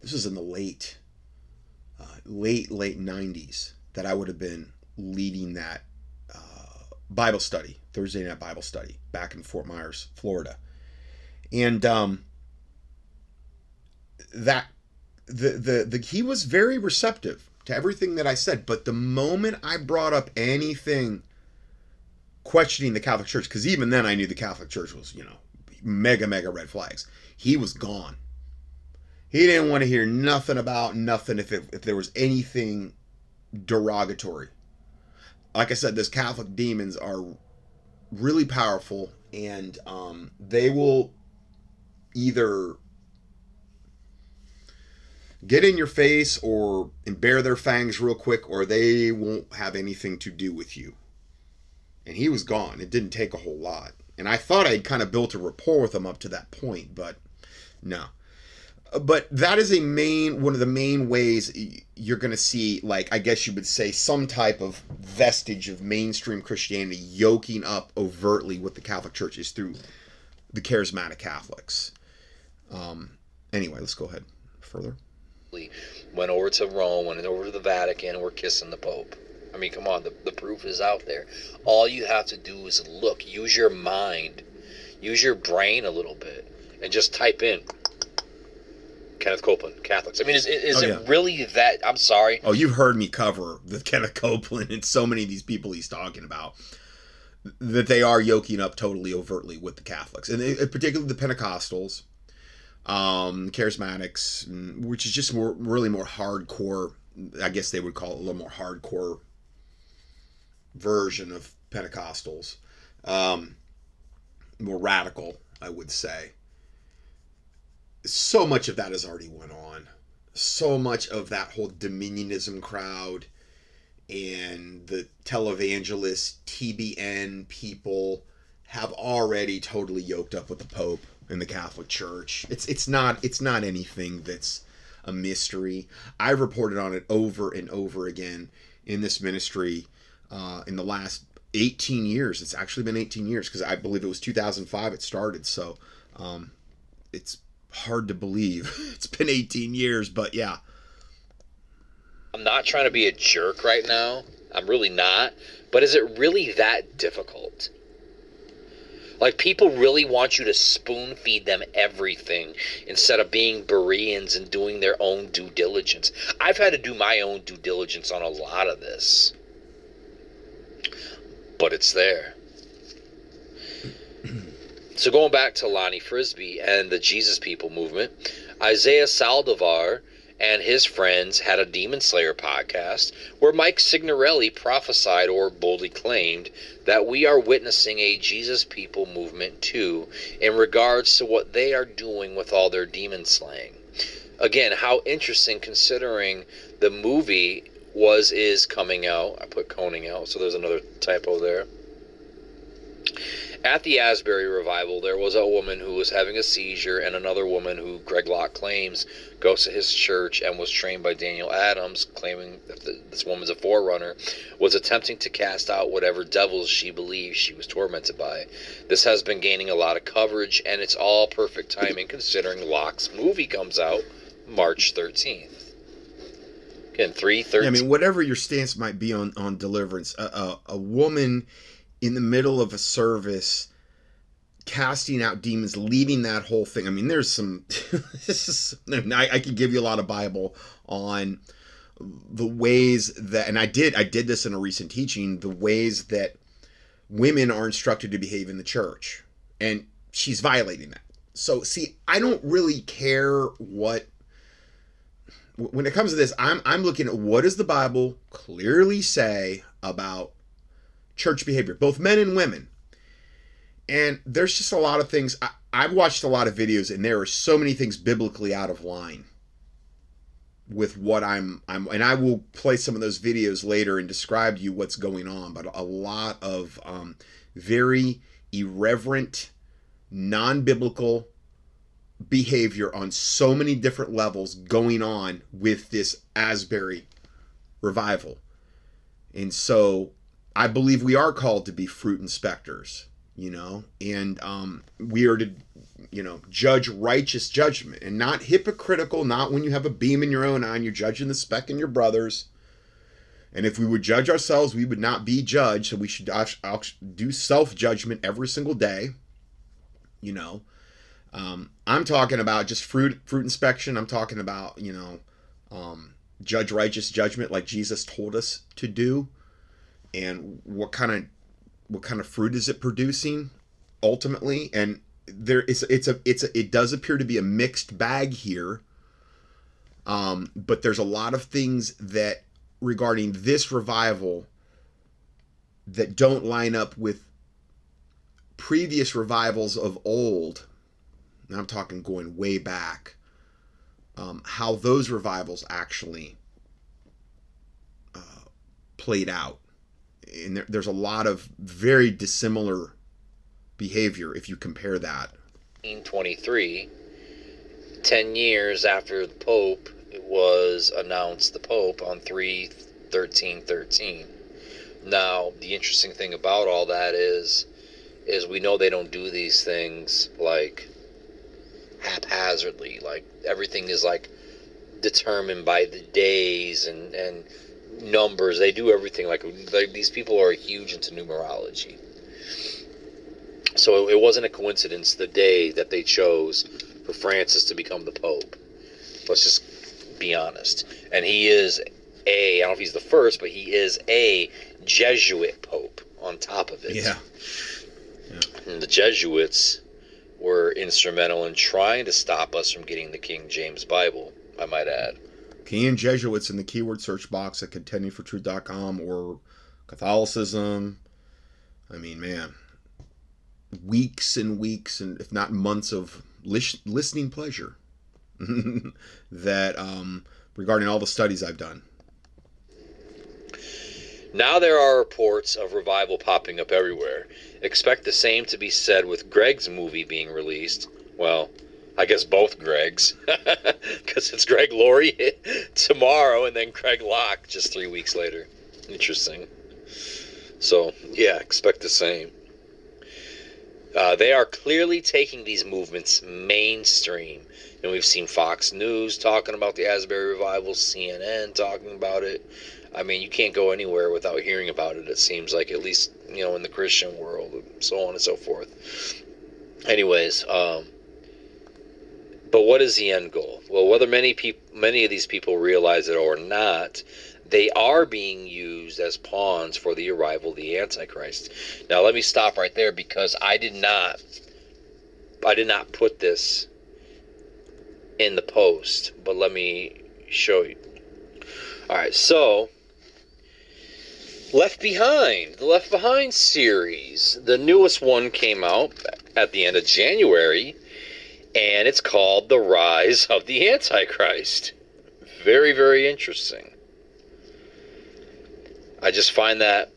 this was in the late uh, late late 90s that I would have been leading that uh, Bible study Thursday night Bible study back in Fort Myers, Florida, and um, that the, the the he was very receptive to everything that I said, but the moment I brought up anything questioning the Catholic Church, because even then I knew the Catholic Church was, you know, mega, mega red flags. He was gone. He didn't want to hear nothing about nothing if, it, if there was anything derogatory. Like I said, those Catholic demons are really powerful and um, they will either get in your face or bare their fangs real quick or they won't have anything to do with you. And he was gone. It didn't take a whole lot. And i thought i'd kind of built a rapport with him up to that point but no but that is a main one of the main ways you're going to see like i guess you would say some type of vestige of mainstream christianity yoking up overtly with the catholic church is through the charismatic catholics um anyway let's go ahead further We went over to Rome, went over to the Vatican, we're kissing the Pope. I mean, come on, the, the proof is out there. All you have to do is look, use your mind, use your brain a little bit, and just type in Kenneth Copeland, Catholics. I mean, is, is Oh, it really that? I'm sorry. Oh, you've heard me cover the Kenneth Copeland and so many of these people he's talking about that they are yoking up totally overtly with the Catholics, and they- particularly the Pentecostals. um, charismatics, which is just more really more hardcore. I guess they would call it a little more hardcore version of Pentecostals, um, more radical, I would say. So much of that has already went on. So much of that whole dominionism crowd and the televangelist TBN people have already totally yoked up with the Pope and the Catholic Church. It's it's not it's not anything that's a mystery. I've reported on it over and over again in this ministry uh, in the last 18 years. It's actually been 18 years because I believe it was 2005 it started. So um, it's hard to believe it's been 18 years, but yeah. I'm not trying to be a jerk right now. I'm really not. But is it really that difficult? Like people really want you to spoon feed them everything instead of being Bereans and doing their own due diligence. I've had to do my own due diligence on a lot of this. But it's there. So going back to Lonnie Frisbee and the Jesus People movement, Isaiah Saldivar and his friends had a Demon Slayer podcast where Mike Signorelli prophesied or boldly claimed that we are witnessing a Jesus people movement too in regards to what they are doing with all their demon slaying. Again, how interesting considering the movie was is coming out. I put coning out, so there's another typo there. At the Asbury revival, there was a woman who was having a seizure, and another woman who Greg Locke claims goes to his church and was trained by Daniel Adams, claiming that this woman's a forerunner, was attempting to cast out whatever devils she believes she was tormented by. This has been gaining a lot of coverage, and it's all perfect timing considering Locke's movie comes out March 13th. Again, 313. Yeah, I mean, whatever your stance might be on, on deliverance, a, a, a woman in the middle of a service casting out demons leading that whole thing. I mean there's some this is I, I could give you a lot of bible on the ways that and i did i did this in a recent teaching the ways that women are instructed to behave in the church. And she's violating that. So see i don't really care what when it comes to this i'm i'm looking at what does the bible clearly say about church behavior, both men and women. And there's just a lot of things. I, I've watched a lot of videos, and there are so many things biblically out of line with what I'm I'm and I will play some of those videos later and describe to you what's going on but a lot of um, very irreverent non-biblical behavior on so many different levels going on with this Asbury revival and so I believe we are called to be fruit inspectors, you know, and um, we are to, you know, judge righteous judgment and not hypocritical, not when you have a beam in your own eye and you're judging the speck in your brother's. And if we would judge ourselves, we would not be judged. So we should do self judgment every single day, you know. Um, I'm talking about just fruit fruit inspection. I'm talking about you know, um, judge righteous judgment like Jesus told us to do and what kind of what kind of fruit is it producing ultimately? And there is it's a it's a it does appear to be a mixed bag here um but there's a lot of things that regarding this revival that don't line up with previous revivals of old. And i'm talking going way back um, how those revivals actually uh, played out and there, there's a lot of very dissimilar behavior if you compare that. 1923, 10 years after the Pope was announced the Pope on 3 13 13. Now, the interesting thing about all that is is we know they don't do these things like haphazardly. Like everything is like determined by the days and and numbers. They do everything like these people are huge into numerology. So it wasn't a coincidence the day that they chose for Francis to become the Pope. Let's just be honest. And he is a, I don't know if he's the first, but he is a Jesuit Pope on top of it. Yeah. yeah. And the Jesuits were instrumental in trying to stop us from getting the King James Bible, I might add. Key Jesuits in the keyword search box at contendingfortruth.com or Catholicism. I mean, man, weeks and weeks and if not months of listening pleasure that um, regarding all the studies I've done. Now there are reports of revival popping up everywhere. Expect the same to be said with Greg's movie being released. Well, I guess both Gregs, because it's Greg Laurie tomorrow and then Greg Locke just three weeks later. Interesting. So, yeah, expect the same. Uh, they are clearly taking these movements mainstream. And we've seen Fox News talking about the Asbury revival, CNN talking about it. I mean, you can't go anywhere without hearing about it, it seems like, at least, you know, in the Christian world, and so on and so forth. Anyways, um, but what is the end goal? Well, whether many people, many of these people realize it or not, they are being used as pawns for the arrival of the Antichrist. Now, let me stop right there because I did not, I did not put this in the post, but let me show you. All right, so Left Behind, the Left Behind series, the newest one came out at the end of January and it's called The Rise of the Antichrist. Very, very interesting. I just find that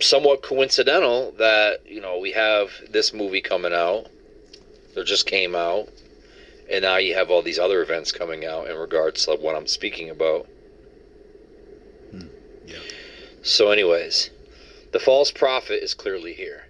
somewhat coincidental that, you know, we have this movie coming out, that just came out, and now you have all these other events coming out in regards to what I'm speaking about. Hmm. Yeah. So, anyways, the false prophet is clearly here.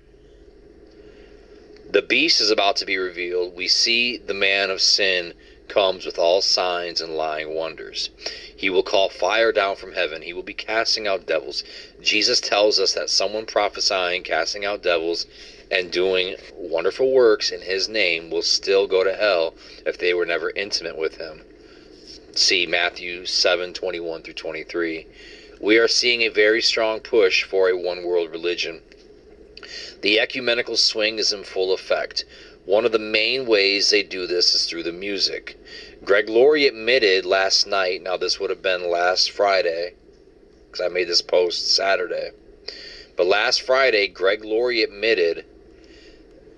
The beast is about to be revealed. We see the man of sin comes with all signs and lying wonders. He will call fire down from heaven. He will be casting out devils. Jesus tells us that someone prophesying, casting out devils, and doing wonderful works in his name will still go to hell if they were never intimate with him. See Matthew 7 21 through 23. We are seeing a very strong push for a one world religion. The ecumenical swing is in full effect. One of the main ways they do this is through the music. Greg Laurie admitted last night, now this would have been last Friday, because I made this post Saturday. But last Friday, Greg Laurie admitted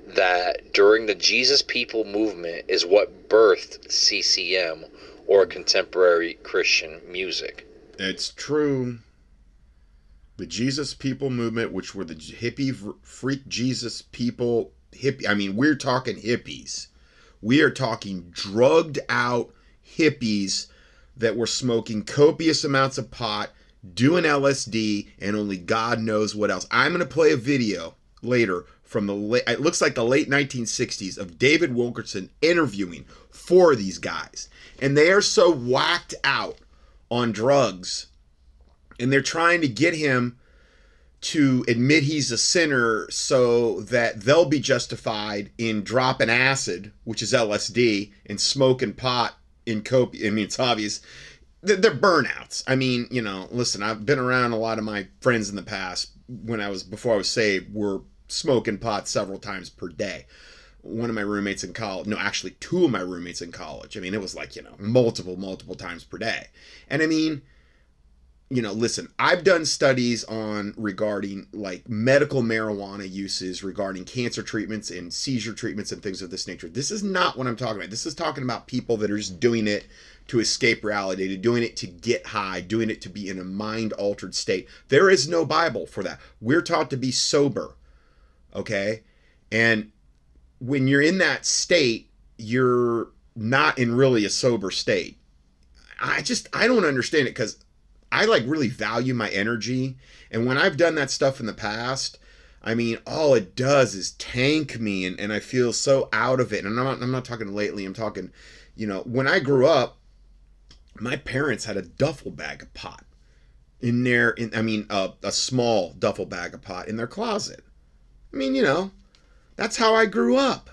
that during the Jesus People movement is what birthed CCM, or contemporary Christian music. It's true. The Jesus People movement, which were the hippie freak Jesus people, hippie. I mean, we're talking hippies. We are talking drugged out hippies that were smoking copious amounts of pot, doing LSD, and only God knows what else. I'm going to play a video later from the late, it looks like the late 1960s of David Wilkerson interviewing four of these guys. And they are so whacked out on drugs and they're trying to get him to admit he's a sinner so that they'll be justified in dropping acid, which is LSD, and smoking pot in coke. I mean, it's obvious. They're burnouts. I mean, you know, listen, I've been around a lot of my friends in the past when I was, before I was saved, were smoking pot several times per day. One of my roommates in college, no, actually, two of my roommates in college. I mean, it was like, you know, multiple, multiple times per day. And I mean, you know, listen, I've done studies on regarding like medical marijuana uses regarding cancer treatments and seizure treatments and things of this nature. This is not what I'm talking about. This is talking about people that are just doing it to escape reality, to doing it to get high, doing it to be in a mind altered state. There is no Bible for that. We're taught to be sober. Okay? And when you're in that state, you're not in really a sober state. I just I don't understand it because I like really value my energy. And when I've done that stuff in the past, I mean, all it does is tank me and, and I feel so out of it. And I'm not, I'm not talking lately, I'm talking, you know, when I grew up, my parents had a duffel bag of pot in their, in, I mean, a, a small duffel bag of pot in their closet. I mean, you know, that's how I grew up.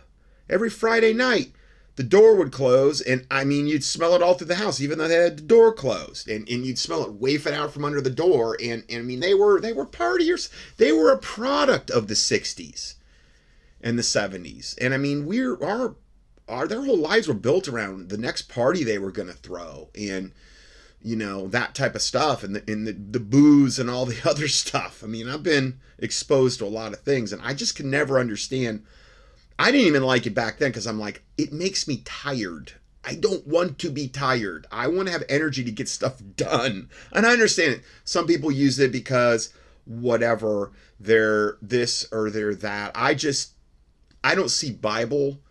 Every Friday night, the door would close, and I mean, you'd smell it all through the house, even though they had the door closed, and, and you'd smell it wafting out from under the door. And, and I mean, they were they were partiers. They were a product of the '60s and the '70s. And I mean, we're our our their whole lives were built around the next party they were going to throw, and you know that type of stuff, and the and the, the booze and all the other stuff. I mean, I've been exposed to a lot of things, and I just can never understand I didn't even like it back then because I'm like, it makes me tired. I don't want to be tired. I want to have energy to get stuff done. And I understand it. Some people use it because whatever, they're this or they're that. I just I don't see Bible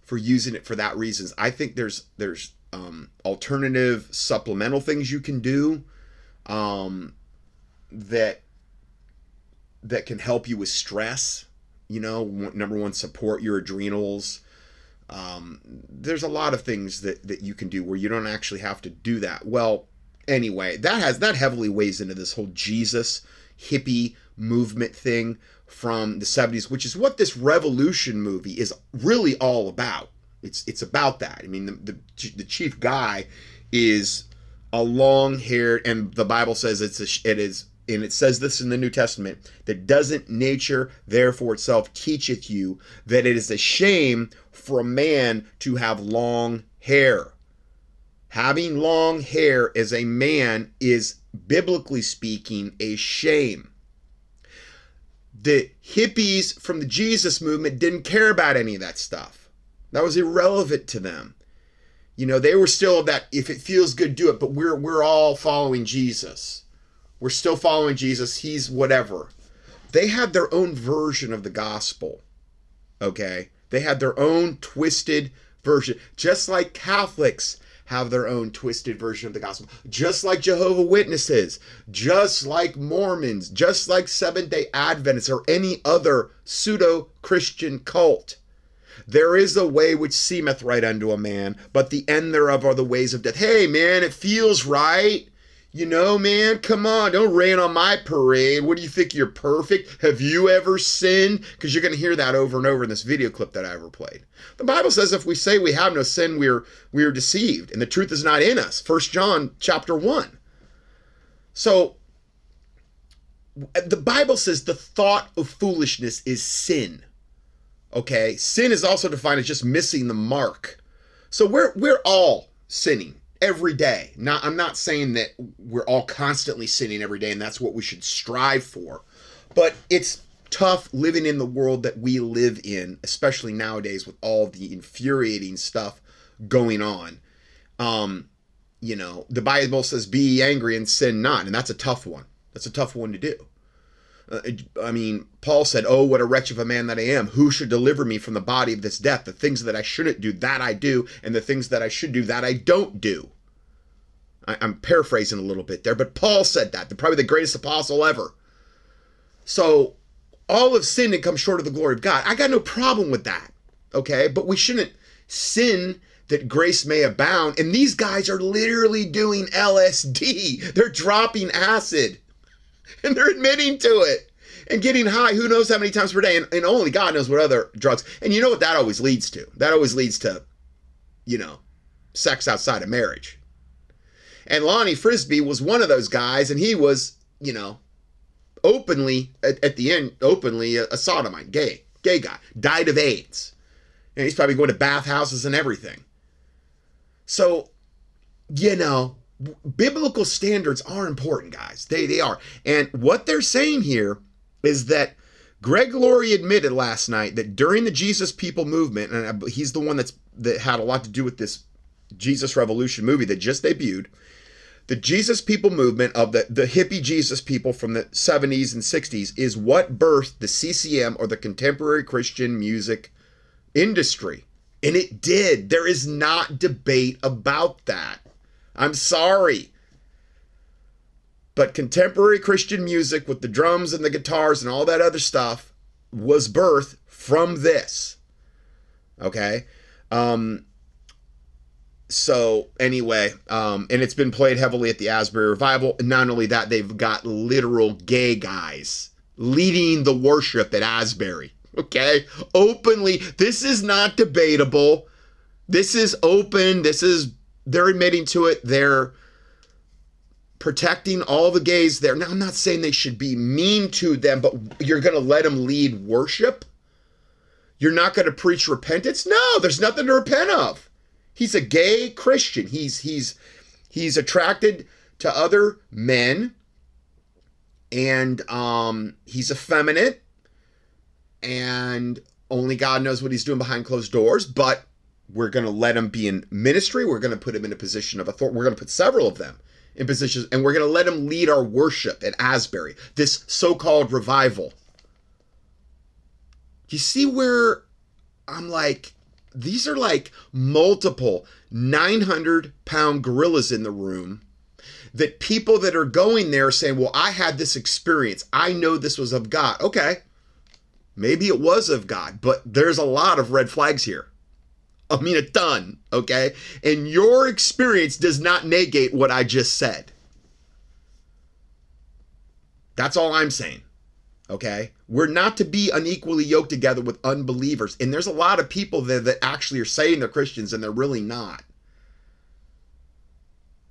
for using it for that reasons. I think there's there's um, alternative supplemental things you can do um, that that can help you with stress you know number one support your adrenals. Um, there's a lot of things that that you can do where you don't actually have to do that. Well anyway that has that heavily weighs into this whole jesus hippie movement thing from the 70s which is what this revolution movie is really all about. It's it's about that. I mean the, the, the chief guy is a long haired and the bible says it's a, it is and it says this in the New Testament, that doesn't nature therefore itself teacheth you that it is a shame for a man to have long hair. Having long hair as a man is, biblically speaking, a shame. The hippies from the Jesus movement didn't care about any of that stuff. That was irrelevant to them. You know, they were still that if it feels good, do it, but we're we're all following Jesus we're still following Jesus. He's whatever. They had their own version of the gospel. Okay? They had their own twisted version. Just like Catholics have their own twisted version of the gospel. Just like Jehovah Witnesses, just like Mormons, just like Seventh-day Adventists or any other pseudo-Christian cult. There is a way which seemeth right unto a man, but the end thereof are the ways of death. Hey man, it feels right. You know, man, come on, don't rain on my parade. What do you think? You're perfect? Have you ever sinned? Because you're going to hear that over and over in this video clip that I ever played. The Bible says if we say we have no sin, we're we're deceived, and the truth is not in us. First John chapter one. So the Bible says the thought of foolishness is sin. Okay, sin is also defined as just missing the mark. So we're we're all sinning every day. Not I'm not saying that we're all constantly sinning every day and that's what we should strive for. But it's tough living in the world that we live in, especially nowadays with all the infuriating stuff going on. Um, you know, the Bible says be angry and sin not, and that's a tough one. That's a tough one to do. Uh, I mean, Paul said, Oh, what a wretch of a man that I am. Who should deliver me from the body of this death? The things that I shouldn't do, that I do, and the things that I should do, that I don't do. I, am paraphrasing a little bit there, but Paul said that, probably the greatest apostle ever. So, all of sin and come short of the glory of God. I got no problem with that, okay? But we shouldn't sin that grace may abound. And these guys are literally doing LSD, they're dropping acid and they're admitting to it and getting high who knows how many times per day and, and only god knows what other drugs. And you know what that always leads to? That always leads to you know sex outside of marriage. And lonnie frisbee was one of those guys and he was you know openly at, at the end openly a, a sodomite gay gay guy. Died of aids. And he's probably going to bathhouses and everything. So you know biblical standards are important, guys. They they are. And what they're saying here is that Greg Laurie admitted last night that during the Jesus People movement, and he's the one that's that had a lot to do with this Jesus Revolution movie that just debuted. The Jesus People movement of the, the hippie Jesus people from the 70s and 60s is what birthed the CCM or the contemporary Christian music industry. And it did. There is not debate about that. I'm sorry. But contemporary Christian music with the drums and the guitars and all that other stuff was birthed from this. Okay? Um, so anyway, um, and it's been played heavily at the Asbury Revival. And not only that, they've got literal gay guys leading the worship at Asbury. Okay? Openly, this is not debatable. This is open. This is they're admitting to it. They're protecting all the gays there. Now, I'm not saying they should be mean to them, but you're going to let them lead worship? You're not going to preach repentance? No, there's nothing to repent of. He's a gay Christian. He's he's he's attracted to other men and um he's effeminate and only God knows what he's doing behind closed doors, but we're going to let him be in ministry. We're going to put him in a position of authority. We're going to put several of them in positions, and we're going to let him lead our worship at Asbury, this so called revival. You see where I'm like, these are like multiple 900 pound gorillas in the room that people that are going there are saying, Well, I had this experience. I know this was of God. Okay. Maybe it was of God, but there's a lot of red flags here. I mean, a ton, okay? And your experience does not negate what I just said. That's all I'm saying, okay? We're not to be unequally yoked together with unbelievers. And there's a lot of people there that actually are saying they're Christians and they're really not.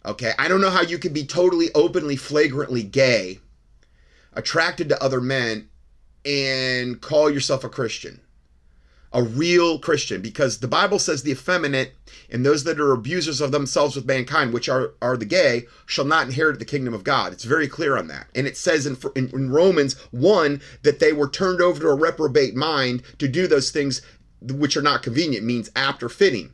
Okay, I don't know how you could be totally openly, flagrantly gay, attracted to other men, and call yourself a Christian a real Christian because the Bible says the effeminate and those that are abusers of themselves with mankind, which are, are the gay, shall not inherit the kingdom of God. It's very clear on that. And it says in, in, in Romans 1 that they were turned over to a reprobate mind to do those things which are not convenient, means after fitting.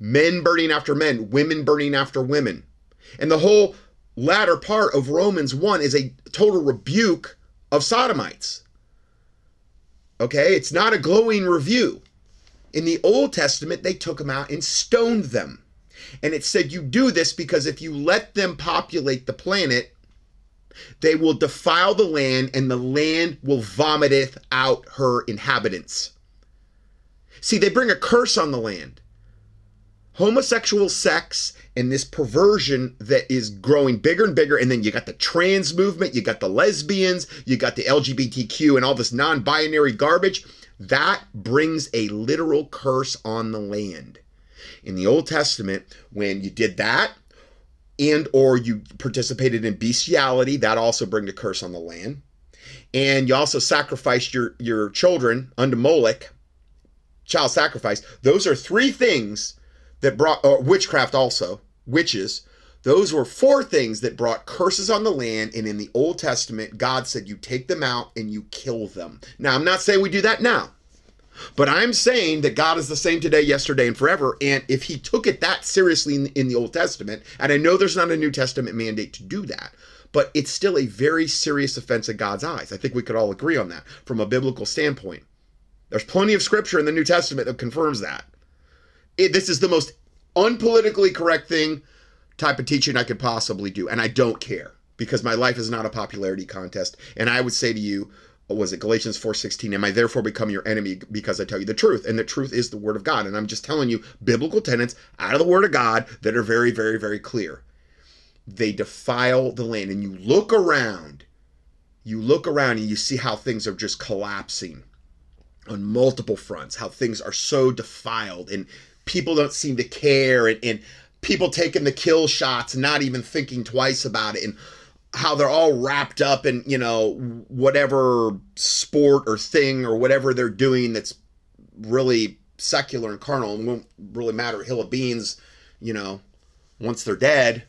Men burning after men, women burning after women. And the whole latter part of Romans 1 is a total rebuke of sodomites Okay, it's not a glowing review. In the Old Testament, they took them out and stoned them. And it said, You do this because if you let them populate the planet, they will defile the land, and the land will vomiteth out her inhabitants. See, they bring a curse on the land homosexual sex and this perversion that is growing bigger and bigger. And then you got the trans movement, you got the lesbians, you got the LGBTQ, and all this non binary garbage. That brings a literal curse on the land. In the Old Testament, when you did that, and or you participated in bestiality, that also bring a curse on the land. And you also sacrificed your, your children unto Moloch, child sacrifice. Those are three things that brought uh, witchcraft also witches those were four things that brought curses on the land and in the old testament god said you take them out and you kill them. Now i'm not saying we do that now but i'm saying that god is the same today yesterday and forever and if he took it that seriously in, in the old testament and i know there's not a new testament mandate to do that but it's still a very serious offense in god's eyes. I think we could all agree on that from a biblical standpoint. There's plenty of scripture in the new testament that confirms that it, this is the most unpolitically correct thing type of teaching I could possibly do. And I don't care because my life is not a popularity contest. And I would say to you, was it Galatians 4:16 am I therefore become your enemy because I tell you the truth and the truth is the word of God and I'm just telling you biblical tenets out of the word of God that are very very very clear they defile the land and you look around you look around and you see how things are just collapsing on multiple fronts how things are so defiled and people don't seem to care and, and people taking the kill shots not even thinking twice about it and how they're all wrapped up in you know whatever sport or thing or whatever they're doing that's really secular and carnal and won't really matter. Hill of beans you know once they're dead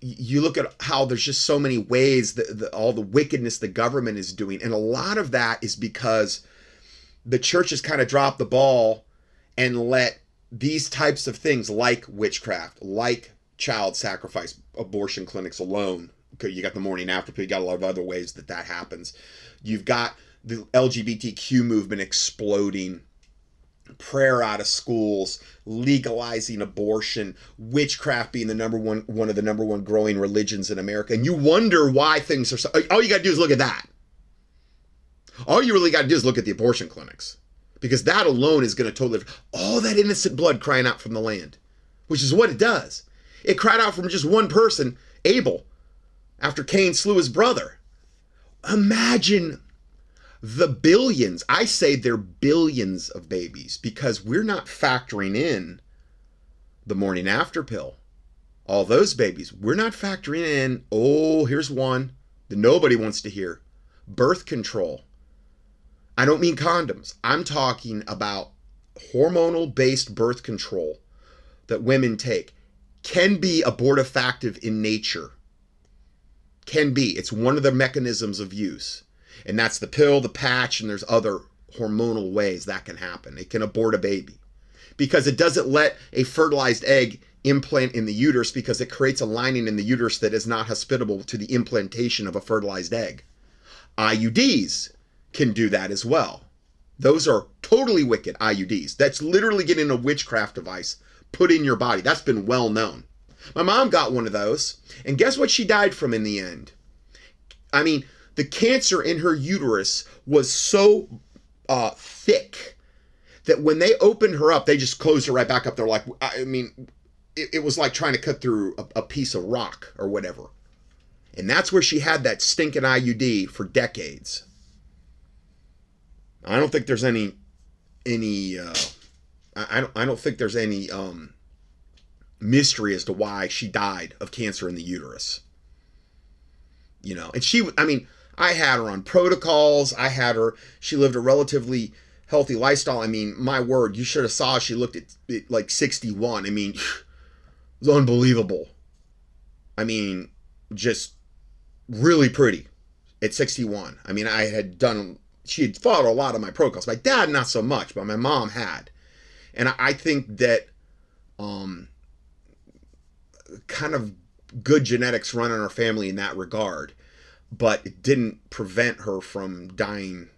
you look at how there's just so many ways that the, all the wickedness the government is doing. And a lot of that is because the church has kind of dropped the ball and let these types of things like witchcraft, like child sacrifice, abortion clinics alone. You got the morning after pill. You got a lot of other ways that that happens. You've got the LGBTQ movement exploding, prayer out of schools, legalizing abortion, witchcraft being the number one one of the number one growing religions in America. And you wonder why things are so. All you got to do is look at that. All you really got to do is look at the abortion clinics because that alone is going to totally all that innocent blood crying out from the land, which is what it does. It cried out from just one person, Abel, after Cain slew his brother. Imagine the billions. I say they're billions of babies because we're not factoring in the morning after pill. All those babies. We're not factoring in, oh, here's one that nobody wants to hear birth control. I don't mean condoms. I'm talking about hormonal based birth control that women take can be abortifactive in nature. Can be. It's one of the mechanisms of use. And that's the pill, the patch, and there's other hormonal ways that can happen. It can abort a baby because it doesn't let a fertilized egg implant in the uterus because it creates a lining in the uterus that is not hospitable to the implantation of a fertilized egg. IUDs can do that as well. Those are totally wicked IUDs. That's literally getting a witchcraft device put in your body. That's been well known. My mom got one of those, and guess what she died from in the end? I mean, the cancer in her uterus was so uh, thick that when they opened her up, they just closed her right back up. They're like, I mean, it, it was like trying to cut through a, a piece of rock or whatever. And that's where she had that stinking IUD for decades. I don't think there's any any uh, I, don't I don't think there's any um, mystery as to why she died of cancer in the uterus. You know, and she I mean, I had her on protocols. I had her she lived a relatively healthy lifestyle. I mean, my word, you should have saw she looked at, at like 61. I mean, it was unbelievable. I mean, just really pretty at 61. I mean, I had done she had followed a lot of my protocols. My dad, not so much, but my mom had. And I think that um, kind of good genetics run in our family in that regard, but it didn't prevent her from dying,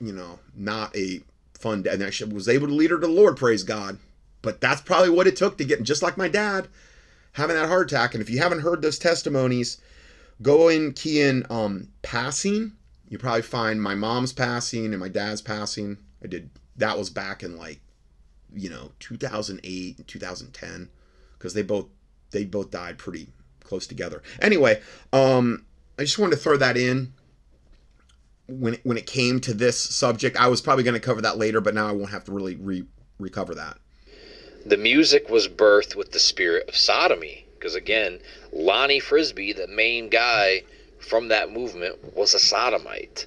you know, not a fun death. And I was able to lead her to the Lord, praise God. But that's probably what it took to get, just like my dad, having that heart attack. And if you haven't heard those testimonies, go in, key in um, passing you probably find my mom's passing and my dad's passing. I did that was back in like you know 2008 and 2010 because they both they both died pretty close together. Anyway, um, I just wanted to throw that in when it, when it came to this subject. I was probably going to cover that later, but now I won't have to really re- recover that. The music was birthed with the spirit of sodomy because again, Lonnie Frisbee, the main guy from that movement was a sodomite.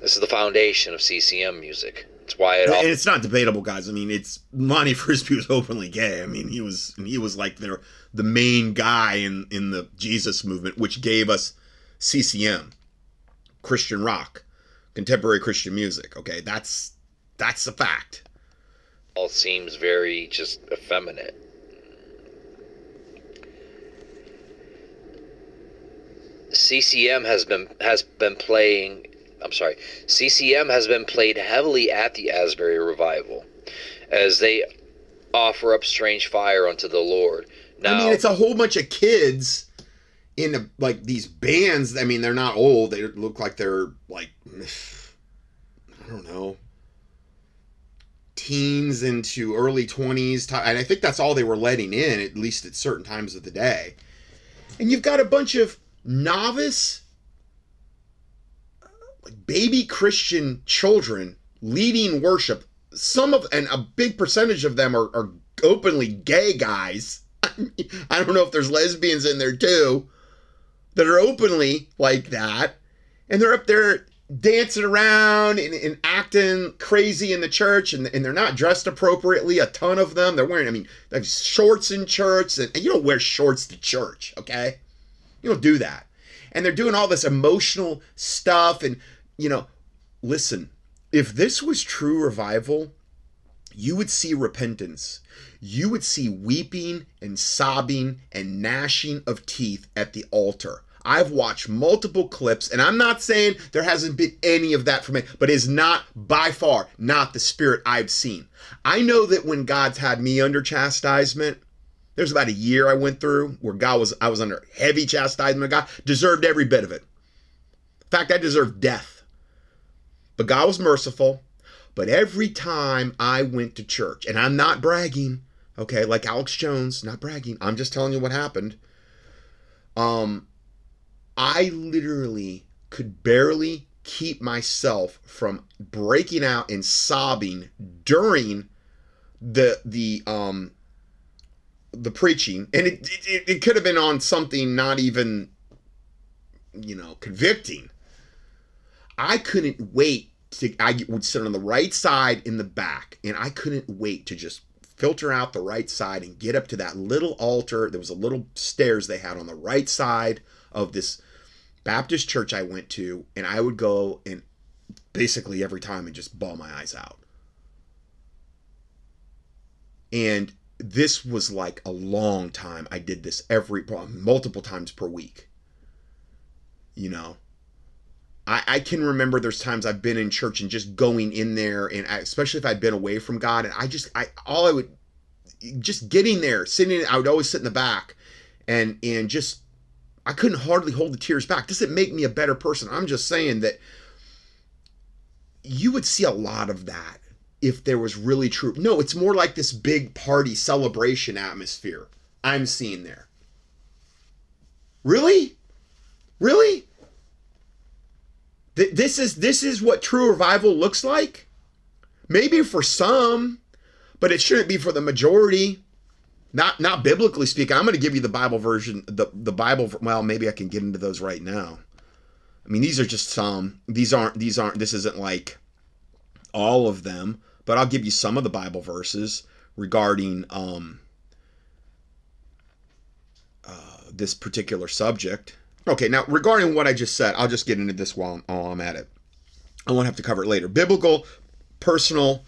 This is the foundation of CCM music. It's why it. All- it's not debatable, guys. I mean, it's Lonnie Frisbee was openly gay. I mean, he was he was like the the main guy in in the Jesus movement, which gave us CCM, Christian rock, contemporary Christian music. Okay, that's that's a fact. All seems very just effeminate. CCM has been has been playing. I'm sorry. CCM has been played heavily at the Asbury revival, as they offer up strange fire unto the Lord. Now, I mean, it's a whole bunch of kids in a, like these bands. I mean, they're not old. They look like they're like I don't know, teens into early twenties. And I think that's all they were letting in, at least at certain times of the day. And you've got a bunch of novice baby Christian children leading worship. Some of and a big percentage of them are, are openly gay guys. I don't know if there's lesbians in there too that are openly like that. And they're up there dancing around and, and, acting crazy in the church and, and they're not dressed appropriately. A ton of them. They're wearing, I mean, shorts in church. And, and you don't wear shorts to church, okay? You don't do that. And they're doing all this emotional stuff. And, you know, listen, if this was true revival, you would see repentance. You would see weeping and sobbing and gnashing of teeth at the altar. I've watched multiple clips, and I'm not saying there hasn't been any of that from it, but it's not by far not the spirit I've seen. I know that when God's had me under chastisement, there's about a year I went through where God was I was under heavy chastisement. God deserved every bit of it. In fact, I deserved death. But God was merciful. But every time I went to church, and I'm not bragging, okay, like Alex Jones, not bragging. I'm just telling you what happened. Um, I literally could barely keep myself from breaking out and sobbing during the the um the preaching and it it, it could have been on something not even you know convicting. I couldn't wait to i would sit on the right side in the back and i couldn't wait to just filter out the right side and get up to that little altar. There was a little stairs they had on the right side of this baptist church i went to and i would go and basically every time and just bawl my eyes out. And this was like a long time. I did this every multiple times per week. You know, I, I can remember there's times I've been in church and just going in there, and I, especially if I'd been away from God, and I just I all I would just getting there, sitting. I would always sit in the back, and and just I couldn't hardly hold the tears back. Does it make me a better person? I'm just saying that you would see a lot of that if there was really true. No, it's more like this big party celebration atmosphere I'm seeing there. Really? Really? Th- this is this is what true revival looks like? Maybe for some, but it shouldn't be for the majority. Not not biblically speaking. I'm going to give you the Bible version the the Bible well, maybe I can get into those right now. I mean, these are just some. These aren't these aren't this isn't like all of them but I'll give you some of the Bible verses regarding um, uh, this particular subject. Okay, now regarding what I just said, I'll just get into this while, while I'm at it. I won't have to cover it later. Biblical, personal,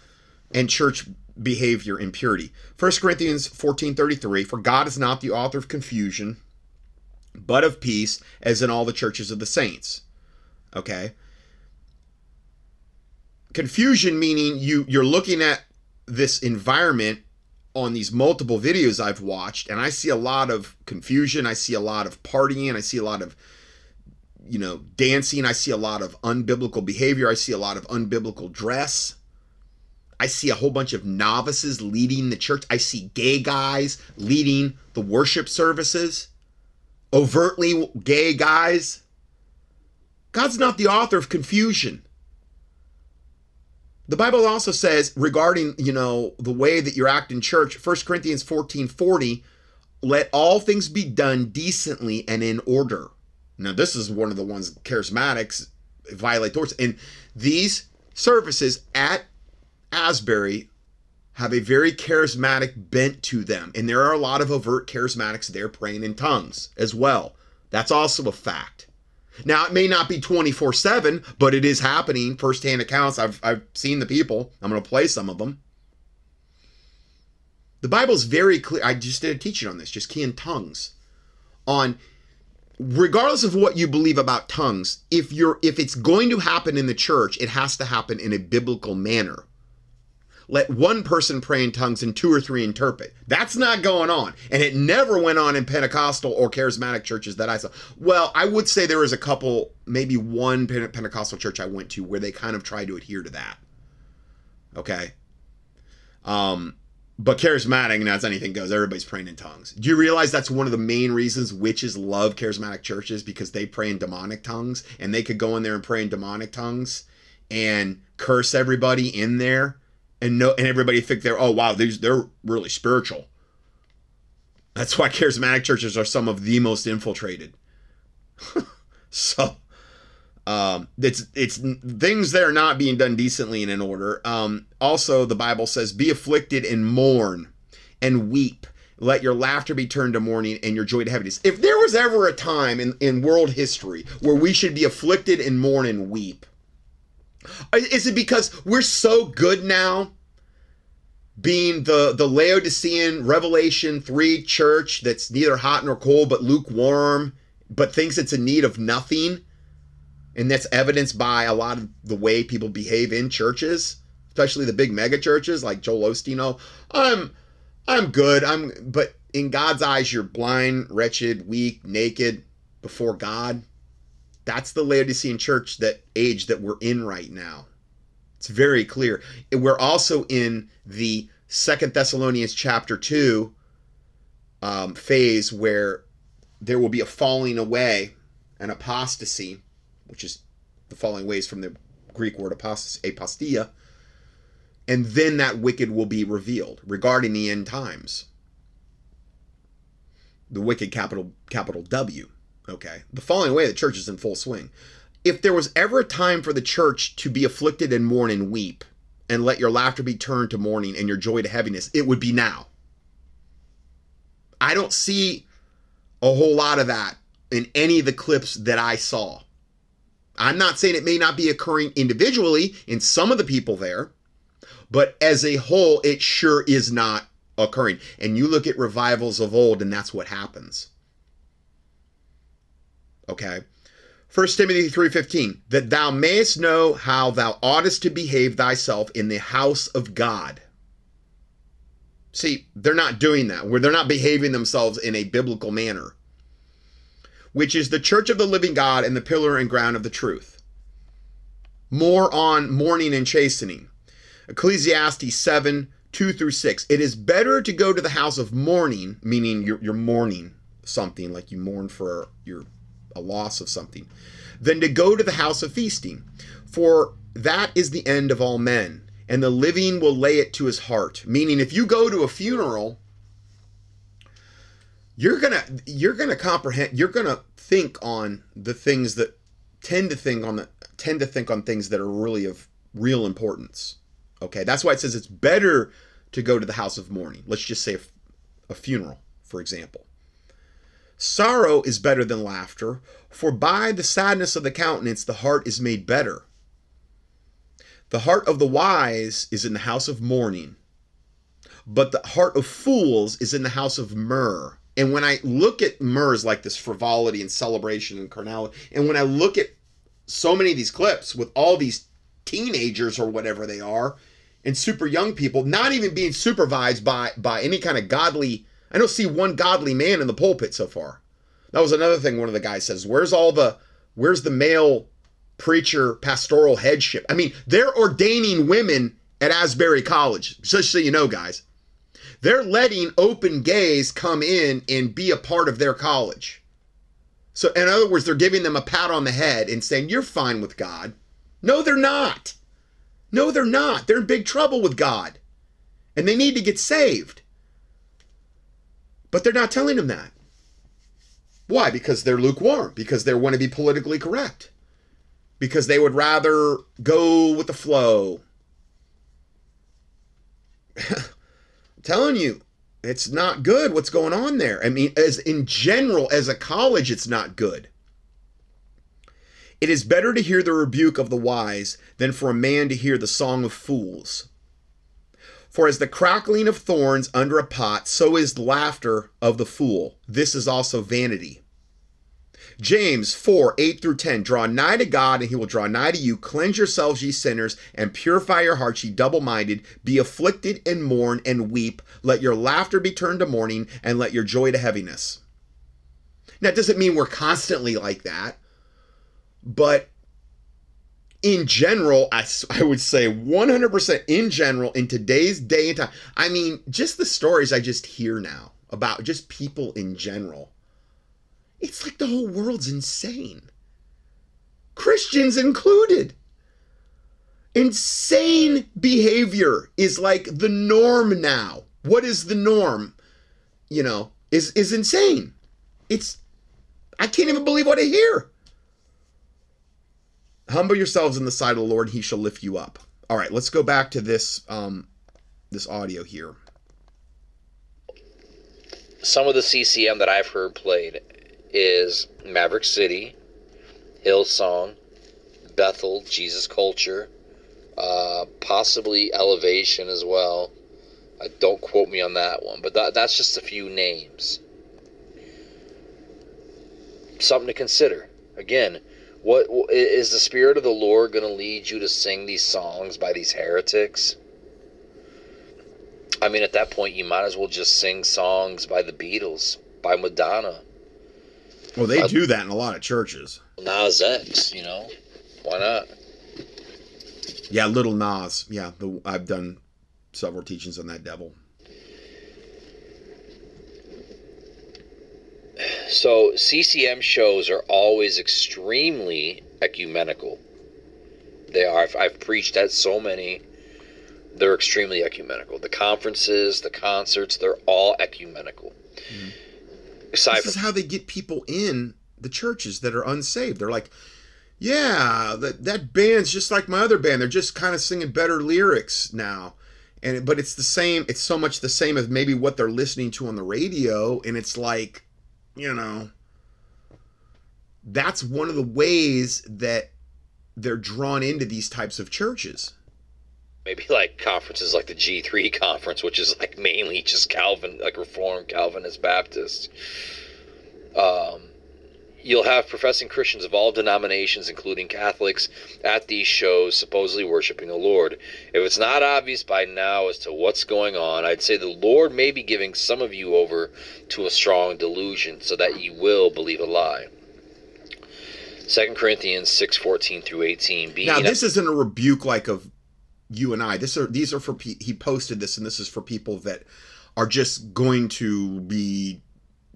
and church behavior impurity. 1 Corinthians 14:33 For God is not the author of confusion, but of peace, as in all the churches of the saints. Okay? Confusion meaning you you're looking at this environment on these multiple videos I've watched and I see a lot of confusion, I see a lot of partying, I see a lot of you know, dancing, I see a lot of unbiblical behavior, I see a lot of unbiblical dress. I see a whole bunch of novices leading the church. I see gay guys leading the worship services. Overtly gay guys. God's not the author of confusion. The Bible also says regarding, you know, the way that you act in church, 1 Corinthians 14 40, let all things be done decently and in order. Now, this is one of the ones charismatics violate towards. And these services at Asbury have a very charismatic bent to them. And there are a lot of overt charismatics there praying in tongues as well. That's also a fact. Now it may not be 24/7, but it is happening. First-hand accounts. I've I've seen the people. I'm going to play some of them. The Bible's very clear. I just did a teaching on this, just key in tongues. On regardless of what you believe about tongues, if you're if it's going to happen in the church, it has to happen in a biblical manner let one person pray in tongues and two or three interpret. That's not going on. And it never went on in Pentecostal or charismatic churches that I saw. Well, I would say there was a couple, maybe one Pentecostal church I went to where they kind of tried to adhere to that. Okay. Um, but charismatic, and as anything goes, everybody's praying in tongues. Do you realize that's one of the main reasons witches love charismatic churches because they pray in demonic tongues and they could go in there and pray in demonic tongues and curse everybody in there and no and everybody think they're oh wow these they're really spiritual that's why charismatic churches are some of the most infiltrated so um it's it's things that are not being done decently and in order um also the bible says be afflicted and mourn and weep let your laughter be turned to mourning and your joy to heaviness. If there was ever a time in, in world history where we should be afflicted and mourn and weep, is it because we're so good now? Being the, the Laodicean Revelation 3 church that's neither hot nor cold but lukewarm, but thinks it's in need of nothing. And that's evidenced by a lot of the way people behave in churches, especially the big mega churches like Joel Osteen. Oh, I'm I'm good. I'm but in God's eyes, you're blind, wretched, weak, naked before God. That's the Laodicean church that age that we're in right now. It's very clear. We're also in the Second Thessalonians chapter two um, phase where there will be a falling away, an apostasy, which is the following ways from the Greek word apostas- apostia, and then that wicked will be revealed regarding the end times. The wicked capital capital W. Okay. The falling away of the church is in full swing. If there was ever a time for the church to be afflicted and mourn and weep, and let your laughter be turned to mourning and your joy to heaviness, it would be now. I don't see a whole lot of that in any of the clips that I saw. I'm not saying it may not be occurring individually in some of the people there, but as a whole, it sure is not occurring. And you look at revivals of old, and that's what happens. Okay. 1 Timothy 3:15 that thou mayest know how thou oughtest to behave thyself in the house of God. See, they're not doing that. Where they're not behaving themselves in a biblical manner, which is the church of the living God and the pillar and ground of the truth. More on mourning and chastening. Ecclesiastes 7 2 through 6. It is better to go to the house of mourning, meaning you're, you're mourning something, like you mourn for your a loss of something, than to go to the house of feasting. For that is the end of all men, and the living will lay it to his heart. Meaning, if you go to a funeral, you're gonna you're gonna comprehend you're gonna think on the things that tend to think on the tend to think on things that are really of real importance. Okay, that's why it says it's better to go to the house of mourning. Let's just say a, a funeral, for example. Sorrow is better than laughter, for by the sadness of the countenance the heart is made better. The heart of the wise is in the house of mourning, but the heart of fools is in the house of myrrh. And when I look at myrrhs like this frivolity and celebration and carnality, and when I look at so many of these clips with all these teenagers or whatever they are, and super young people, not even being supervised by by any kind of godly I don't see one godly man in the pulpit so far. That was another thing one of the guys says. Where's all the where's the male preacher pastoral headship? I mean, they're ordaining women at Asbury College, just so you know, guys. They're letting open gays come in and be a part of their college. So, in other words, they're giving them a pat on the head and saying, You're fine with God. No, they're not. No, they're not. They're in big trouble with God. And they need to get saved. But they're not telling them that. Why? Because they're lukewarm, because they want to be politically correct, because they would rather go with the flow. I'm telling you, it's not good what's going on there. I mean, as in general, as a college, it's not good. It is better to hear the rebuke of the wise than for a man to hear the song of fools. For as the crackling of thorns under a pot, so is laughter of the fool. This is also vanity. James 4 8 through 10 Draw nigh to God, and he will draw nigh to you. Cleanse yourselves, ye sinners, and purify your hearts, ye double minded. Be afflicted, and mourn, and weep. Let your laughter be turned to mourning, and let your joy to heaviness. Now, it doesn't mean we're constantly like that, but in general, I, I would say 100% in general, in today's day and time, I mean, just the stories I just hear now about just people in general, it's like the whole world's insane. Christians included. Insane behavior is like the norm now. What is the norm? You know, is is insane. It's I can't even believe what I hear. Humble yourselves in the sight of the Lord, he shall lift you up. All right, let's go back to this um, this audio here. Some of the CCM that I've heard played is Maverick City, Hillsong, Bethel, Jesus Culture, uh, possibly Elevation as well. Uh, don't quote me on that one, but that, that's just a few names. Something to consider. Again, what is the spirit of the Lord going to lead you to sing these songs by these heretics? I mean, at that point, you might as well just sing songs by the Beatles, by Madonna. Well, they uh, do that in a lot of churches. Nas X, you know, why not? Yeah, Little Nas. Yeah, the, I've done several teachings on that devil. So CCM shows are always extremely ecumenical. They are. I've, I've preached at so many. They're extremely ecumenical. The conferences, the concerts, they're all ecumenical. Mm-hmm. Aside This is how they get people in the churches that are unsaved. They're like, yeah, that that band's just like my other band. They're just kind of singing better lyrics now. And but it's the same, it's so much the same as maybe what they're listening to on the radio and it's like, you know, that's one of the ways that they're drawn into these types of churches. maybe like conferences like the G3 conference, which is like mainly just Calvin, like Reformed Calvinist Baptist. Um, you'll have professing Christians of all denominations, including Catholics, at these shows supposedly worshiping the Lord. If it's not obvious by now as to what's going on, I'd say the Lord may be giving some of you over to a strong delusion so that you will believe a lie. 2 Corinthians 6:14 through 18. Being Now, this isn't a rebuke like of you and I. This are these are for pe- he posted this, and this is for people that are just going to be,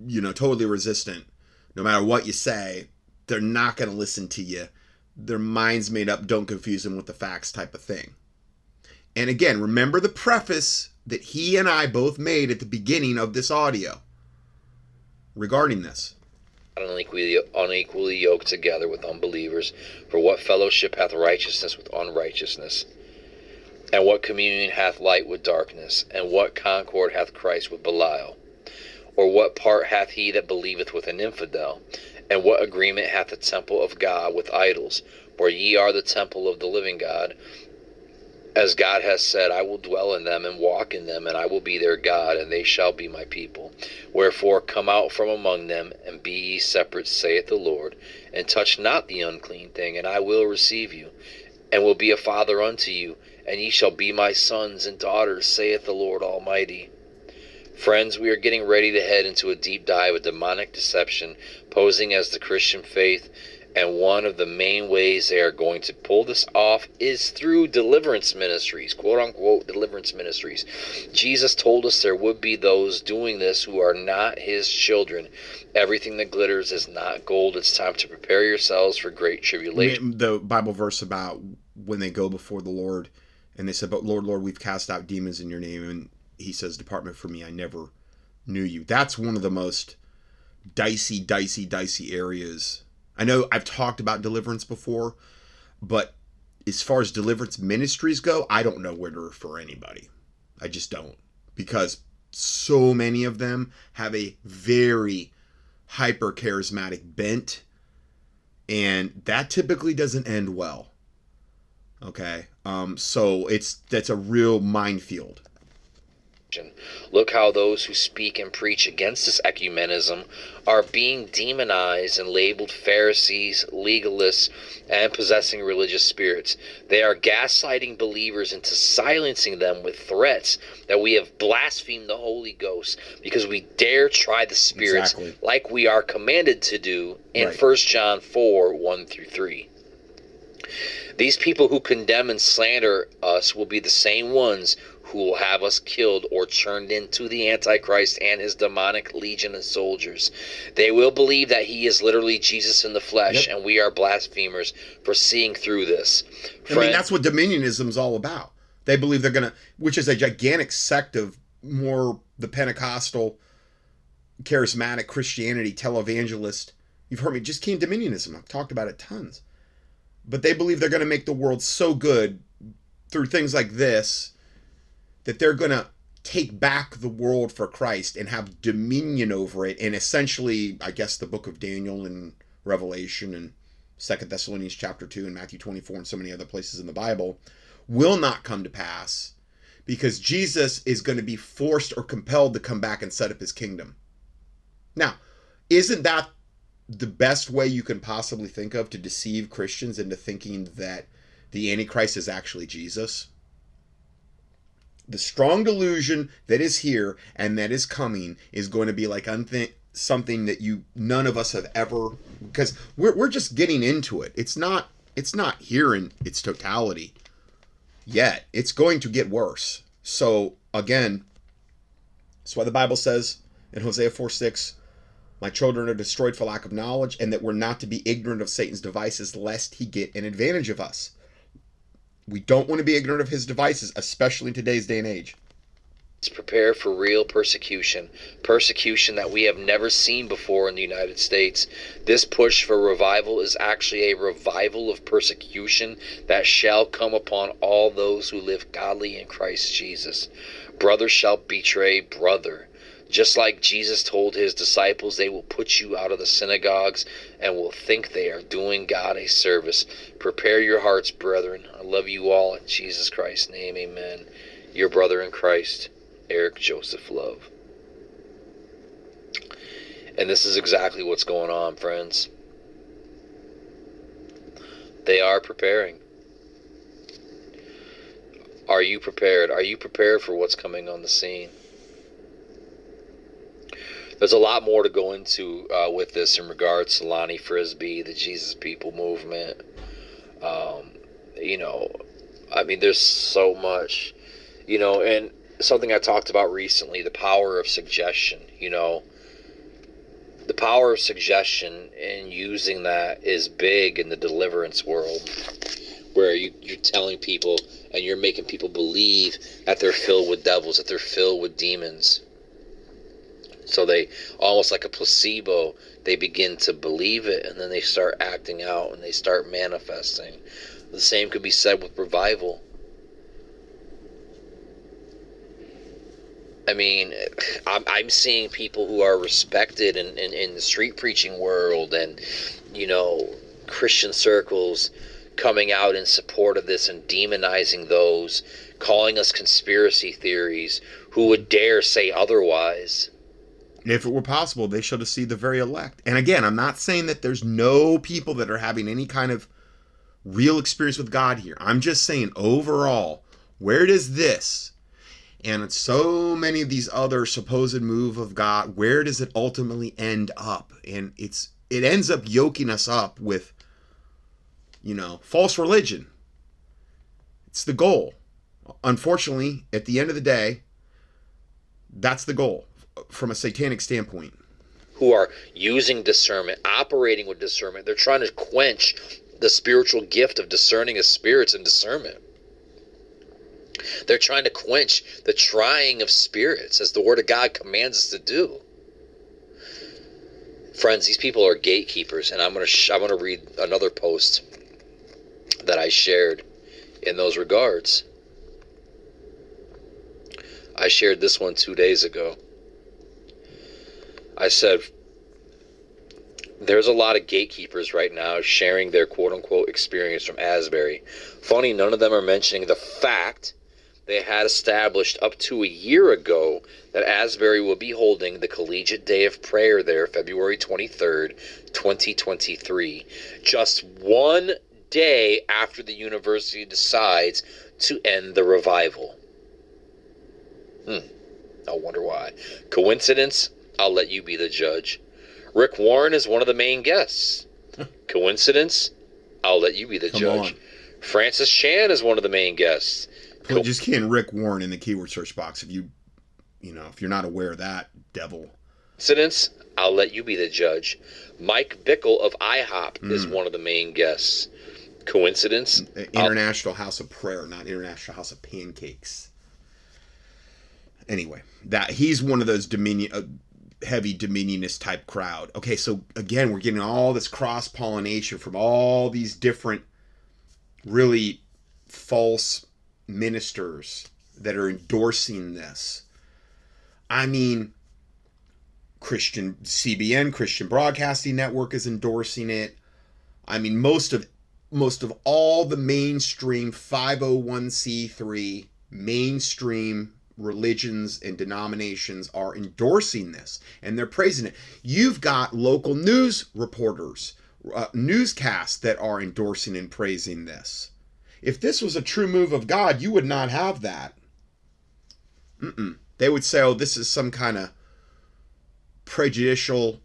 you know, totally resistant. No matter what you say, they're not going to listen to you. Their minds made up. Don't confuse them with the facts, type of thing. And again, remember the preface that he and I both made at the beginning of this audio regarding this. unequally, unequally yoked together with unbelievers. For what fellowship hath righteousness with unrighteousness? And what communion hath light with darkness? And what concord hath Christ with Belial? Or what part hath he that believeth with an infidel? And what agreement hath the temple of God with idols? For ye are the temple of the living God. As God has said, I will dwell in them and walk in them, and I will be their God, and they shall be my people. Wherefore come out from among them, and be ye separate, saith the Lord, and touch not the unclean thing, and I will receive you, and will be a father unto you, and ye shall be my sons and daughters, saith the Lord Almighty. Friends, we are getting ready to head into a deep dive of demonic deception, posing as the Christian faith, and one of the main ways they are going to pull this off is through deliverance ministries, quote unquote deliverance ministries. Jesus told us there would be those doing this who are not his children. Everything that glitters is not gold. It's time to prepare yourselves for great tribulation. the Bible verse about when they go before the Lord and they said, But Lord, Lord, we've cast out demons in your name. And he says, Department for me, I never knew you. That's one of the most dicey, dicey, dicey areas. I know I've talked about deliverance before, but as far as deliverance ministries go, I don't know where to refer anybody. I just don't. Because so many of them have a very hyper charismatic bent and that typically doesn't end well okay um so it's that's a real minefield Look how those who speak and preach against this ecumenism are being demonized and labeled Pharisees, legalists, and possessing religious spirits. They are gaslighting believers into silencing them with threats that we have blasphemed the Holy Ghost because we dare try the spirits Exactly. like we are commanded to do in Right. 1 John 4 1 through 3. These people who condemn and slander us will be the same ones who will have us killed or turned into the Antichrist and his demonic legion of soldiers. They will believe that he is literally Jesus in the flesh, Yep. and we are blasphemers for seeing through this. i mean that's what dominionism's all about they believe they're gonna which is a gigantic sect of more the pentecostal charismatic christianity televangelist you've heard me just came dominionism i've talked about it tons but they believe they're gonna make the world so good through things like this that they're going to take back the world for Christ and have dominion over it and essentially I guess the book of Daniel and Revelation and Second Thessalonians chapter 2 and Matthew 24 and so many other places in the Bible will not come to pass because Jesus is going to be forced or compelled to come back and set up his kingdom. Now, isn't that the best way you can possibly think of to deceive Christians into thinking that the Antichrist is actually Jesus? The strong delusion that is here and that is coming is going to be like unthi- something that you none of us have ever because we're, we're just getting into it. It's not it's not here in its totality yet. It's going to get worse. So again that's why the bible says in hosea 4 6 my children are destroyed for lack of knowledge and that we're not to be ignorant of satan's devices lest he get an advantage of us We don't want to be ignorant of his devices, especially in today's day and age. prepare for real persecution, persecution that we have never seen before in the United States. This push for revival is actually a revival of persecution that shall come upon all those who live godly in Christ Jesus. Brother shall betray brother. Just like Jesus told his disciples, they will put you out of the synagogues and will think they are doing God a service. Prepare your hearts, brethren. I love you all in Jesus Christ's name. Amen. Your brother in Christ. Eric Joseph Love. And this is exactly what's going on, friends. They are preparing. Are you prepared? Are you prepared for what's coming on the scene? There's a lot more to go into uh, with this in regards to Lonnie Frisbee, the Jesus People movement. Um, you know, I mean, there's so much, you know, and something I talked about recently the power of suggestion, you know. The power of suggestion and using that is big in the deliverance world, where you, you're telling people and you're making people believe that they're filled with devils, that they're filled with demons. So they, almost like a placebo, they begin to believe it and then they start acting out and they start manifesting. The same could be said with revival I mean, I'm, seeing people who are respected in, in, in the street preaching world and, you know, Christian circles coming out in support of this and demonizing those, calling us conspiracy theories. Who would dare say otherwise? If it were possible, they should seen the very elect. And again, I'm not saying that there's no people that are having any kind of real experience with God here. I'm just saying overall, where does this and so many of these other supposed move of God, where does it ultimately end up? And it's it ends up yoking us up with you know, false religion. It's the goal. Unfortunately, at the end of the day, that's the goal from a satanic standpoint. Who are using discernment, operating with discernment. They're trying to quench the spiritual gift of discerning of spirits and discernment. They're trying to quench the trying of spirits as the Word of God commands us to do. Friends, these people are gatekeepers, and I'm going to sh- I'm to read another post that I shared in those regards. I shared this one two days ago. I said, there's a lot of gatekeepers right now sharing their quote unquote experience from Asbury. Funny, none of them are mentioning the fact they had established up to a year ago that Asbury will be holding the Collegiate Day of Prayer there February 23rd, 2023. Just one day after the university decides to end the revival. Hmm. I wonder why. Coincidence? I'll let you be the judge. Rick Warren is one of the main guests. Coincidence? I'll let you be the Come judge. on. Francis Chan is one of the main guests. Put, just key in Rick Warren in the keyword search box if you, you know, if you're not aware of that devil. Coincidence? I'll let you be the judge. Mike Bickle of IHOP is Mm. one of the main guests. Coincidence? Uh, International House of Prayer, not International House of Pancakes. Anyway, that he's one of those dominion, uh, heavy dominionist type crowd. Okay, so again, we're getting all this cross pollination from all these different, really false ministers that are endorsing this. I mean, Christian CBN, Christian Broadcasting Network is endorsing it. I mean, most of most of all the mainstream 501c3 mainstream religions and denominations are endorsing this and they're praising it. You've got local news reporters, uh, newscasts that are endorsing and praising this. If this was a true move of God, you would not have that. Mm-mm. They would say, oh, this is some kind of prejudicial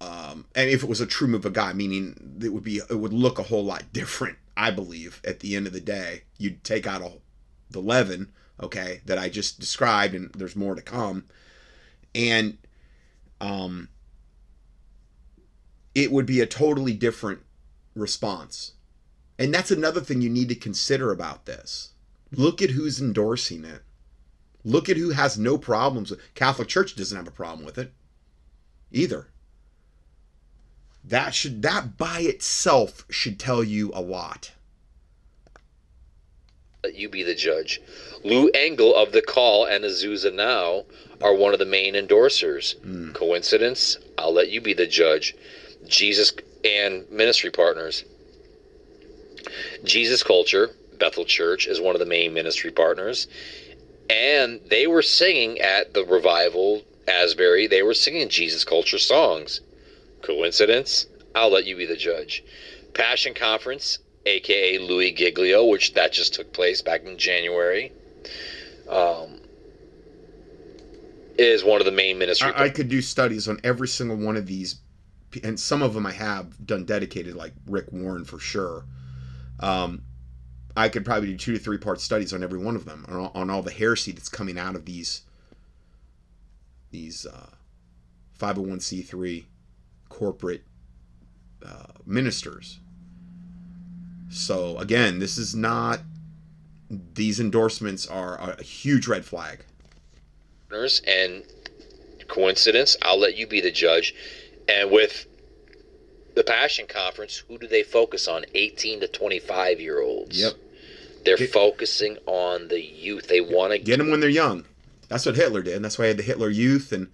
um, and if it was a true move of God, meaning it would be it would look a whole lot different. I believe at the end of the day, you'd take out a, the leaven, okay, that I just described, and there's more to come, and um, it would be a totally different response. And that's another thing you need to consider about this. Look at who's endorsing it. Look at who has no problems Catholic Church doesn't have a problem with it either. That should that by itself should tell you a lot. Let you be the judge. Lou Engle of The Call and Azusa Now are one of the main endorsers. Hmm. Coincidence? I'll let you be the judge. Jesus and ministry partners. Jesus Culture, Bethel Church, is one of the main ministry partners. And they were singing at the revival, Asbury, they were singing Jesus Culture songs. Coincidence? I'll let you be the judge. Passion Conference, aka Louis Giglio, which that just took place back in January, um, is one of the main ministry. I, I could do studies on every single one of these, and some of them I have done dedicated, like Rick Warren for sure. Um, I could probably do two to three part studies on every one of them, on all, on all the heresy that's coming out of these these uh, 501c3 corporate uh, ministers. So again, this is not. These endorsements are a huge red flag. and coincidence i'll let you be the judge and with the passion conference who do they focus on 18 to 25 year olds Yep. they're Get- focusing on the youth they want to Get them when they're young. That's what Hitler did. And that's why he had the Hitler Youth, and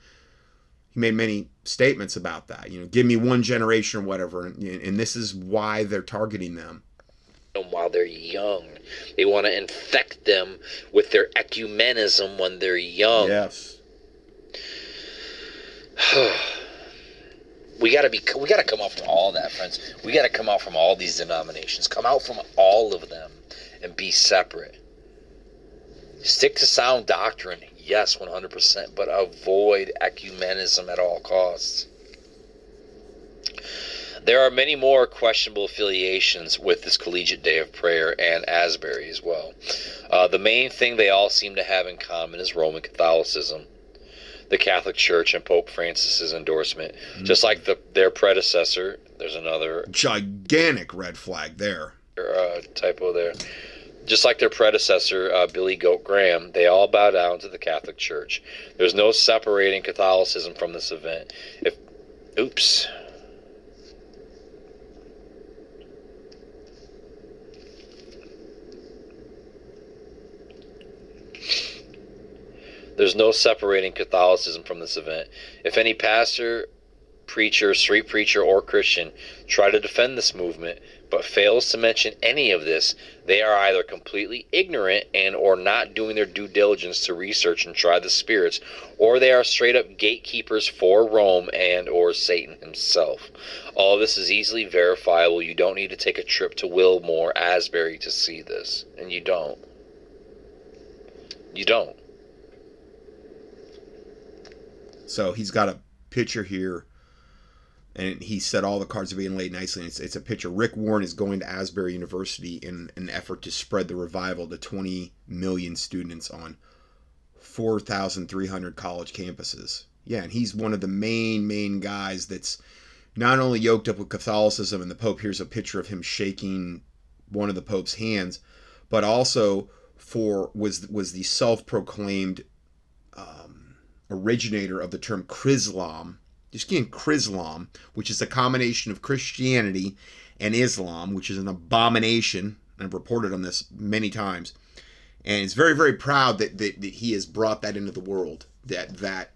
he made many statements about that. You know, give me one generation or whatever, and, and this is why they're targeting them. Them while they're young. They want to infect them with their ecumenism when they're young. Yes. we gotta be we gotta come out from all that friends. We gotta come out from all these denominations. Come out from all of them and be separate. Stick to sound doctrine yes 100% but avoid ecumenism at all costs there are many more questionable affiliations with this collegiate day of prayer and asbury as well uh, the main thing they all seem to have in common is roman catholicism the Catholic Church and Pope Francis's endorsement. Just like the, their predecessor, there's another Gigantic red flag there. uh, typo there. Just like their predecessor, uh, Billy Goat Graham, they all bow down to the Catholic Church. There's no separating Catholicism from this event. If, oops. There's no separating Catholicism from this event. If any pastor, preacher, street preacher, or Christian try to defend this movement but fails to mention any of this, they are either completely ignorant and or not doing their due diligence to research and try the spirits, or they are straight up gatekeepers for Rome and or Satan himself. All this is easily verifiable. You don't need to take a trip to Wilmore, Asbury to see this, and you don't. You don't. So he's got a picture here, and he said all the cards are being laid nicely. It's, it's a picture. Rick Warren is going to Asbury University in an effort to spread the revival to 20 million students on 4,300 college campuses. Yeah, and he's one of the main, main guys that's not only yoked up with Catholicism, and the Pope here's a picture of him shaking one of the Pope's hands, but also for was was the self-proclaimed um, originator of the term Chrislam. Just getting Chrislam, which is a combination of Christianity and Islam, which is an abomination. I've reported on this many times, and he's very, very proud that, that, that he has brought that into the world. That that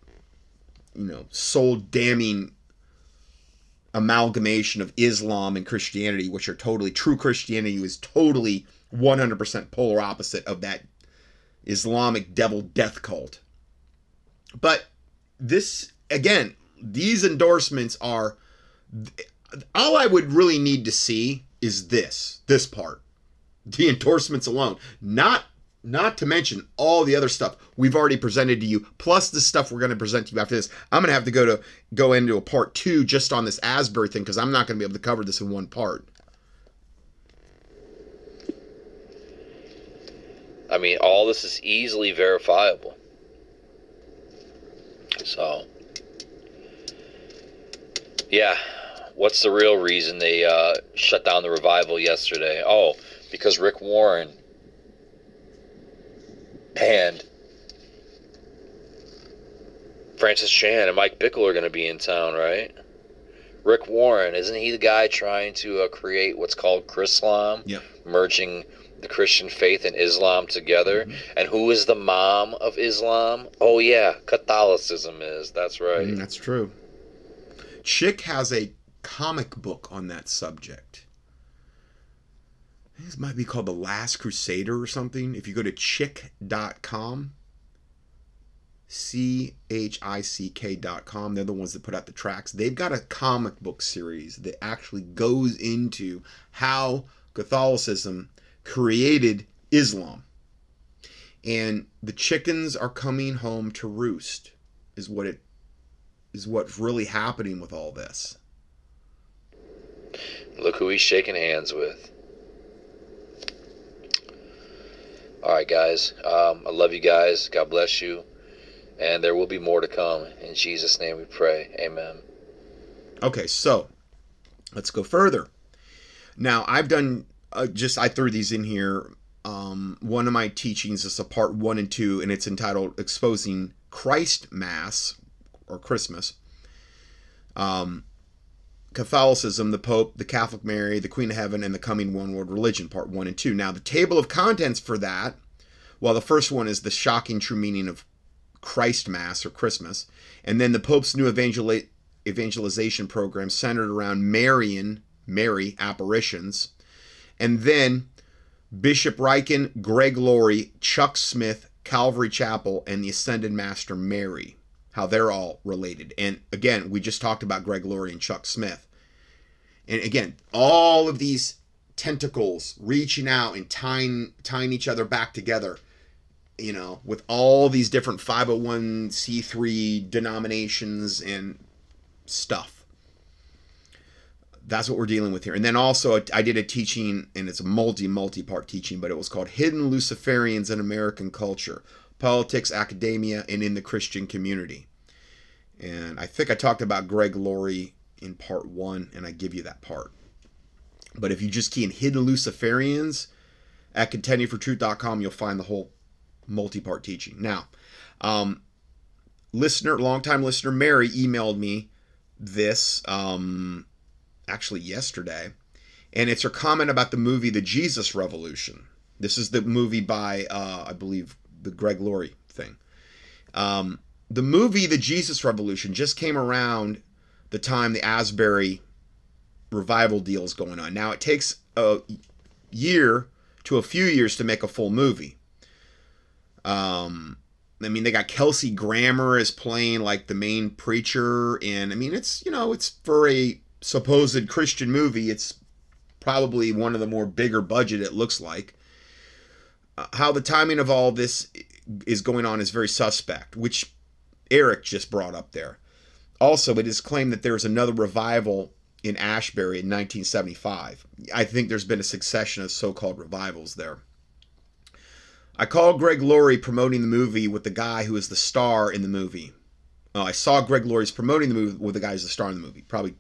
you know soul damning amalgamation of Islam and Christianity, which are totally true Christianity is totally 100% polar opposite of that Islamic devil death cult. But this again, these endorsements are all I would really need to see is this, this part. The endorsements alone, not not to mention all the other stuff we've already presented to you, plus the stuff we're going to present to you after this. I'm going to have to go to go into a part two just on this Asbury thing because I'm not going to be able to cover this in one part. I mean, all this is easily verifiable. So, yeah, what's the real reason they uh, shut down the revival yesterday? Oh, because Rick Warren and Francis Chan and Mike Bickle are going to be in town, right? Rick Warren, isn't he the guy trying to uh, create what's called Chrislam? Yeah. Merging the Christian faith and Islam together. Mhm. And who is the mom of Islam? Oh, yeah, Catholicism is. That's right. Mm, that's true. Chick has a comic book on that subject. This might be called The Last Crusader or something. If you go to chick.com, C H I C K.com, they're the ones that put out the tracks. They've got a comic book series that actually goes into how Catholicism created Islam. And the chickens are coming home to roost, is what it is what's really happening with all this. Look who he's shaking hands with. All right, guys. Um, I love you guys. God bless you. And there will be more to come. In Jesus' name we pray. Amen. Okay, so let's go further. Now, I've done uh, just, I threw these in here. Um, one of my teachings is a part one and two, and it's entitled Exposing Christ Mass or Christmas. Um, Catholicism, the Pope, the Catholic Mary, the Queen of Heaven, and the Coming One World Religion, part one and two. Now, the table of contents for that, well, the first one is the shocking true meaning of Christ Mass or Christmas, and then the Pope's new evangel- evangelization program centered around Marian, Mary apparitions, and then Bishop Ricken, Greg Laurie, Chuck Smith, Calvary Chapel, and the Ascended Master Mary, how they're all related. And again, we just talked about Greg Laurie and Chuck Smith. And again, all of these tentacles reaching out and tying tying each other back together, you know, with all these different 501c3 denominations and stuff. That's what we're dealing with here. And then also, I did a teaching, and it's a multi multi part teaching, but it was called Hidden Luciferians in American Culture Politics, Academia, and in the Christian Community. And I think I talked about Greg Laurie in part one, and I give you that part. But if you just key in Hidden Luciferians at contendingfortruth.com, you'll find the whole multi part teaching. Now, um, listener, longtime listener Mary emailed me this um, actually yesterday, and it's her comment about the movie The Jesus Revolution. This is the movie by, uh, I believe, the Greg Laurie thing. Um, the movie The Jesus Revolution just came around the time the Asbury revival deal is going on. Now, it takes a year to a few years to make a full movie. Um, I mean, they got Kelsey Grammer as playing like the main preacher, and I mean, it's you know, it's for a supposed Christian movie. It's probably one of the more bigger budget. It looks like. Uh, how the timing of all this is going on is very suspect, which Eric just brought up there. Also, it is claimed that there's another revival in Asbury in 1975. I think there's been a succession of so-called revivals there. I called Greg Laurie promoting the movie with the guy who is the star in the movie. Oh, I saw Greg Laurie's promoting the movie with the guy who's the star in the movie, probably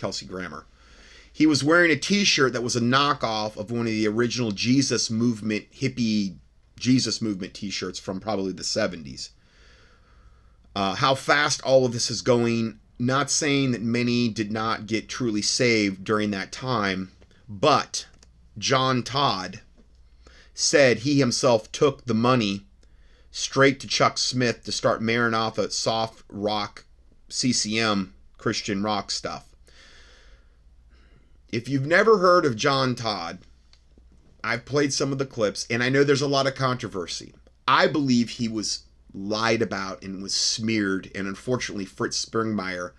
Kelsey Grammer. He was wearing a T-shirt that was a knockoff of one of the original Jesus movement hippie Jesus movement T-shirts from probably the 70s. Uh, how fast all of this is going. Not saying that many did not get truly saved during that time, but John Todd said he himself took the money straight to Chuck Smith to start Maranatha soft rock CCM Christian rock stuff. If you've never heard of John Todd, I've played some of the clips and I know there's a lot of controversy. I believe he was lied about and was smeared, and unfortunately, Fritz Springmeier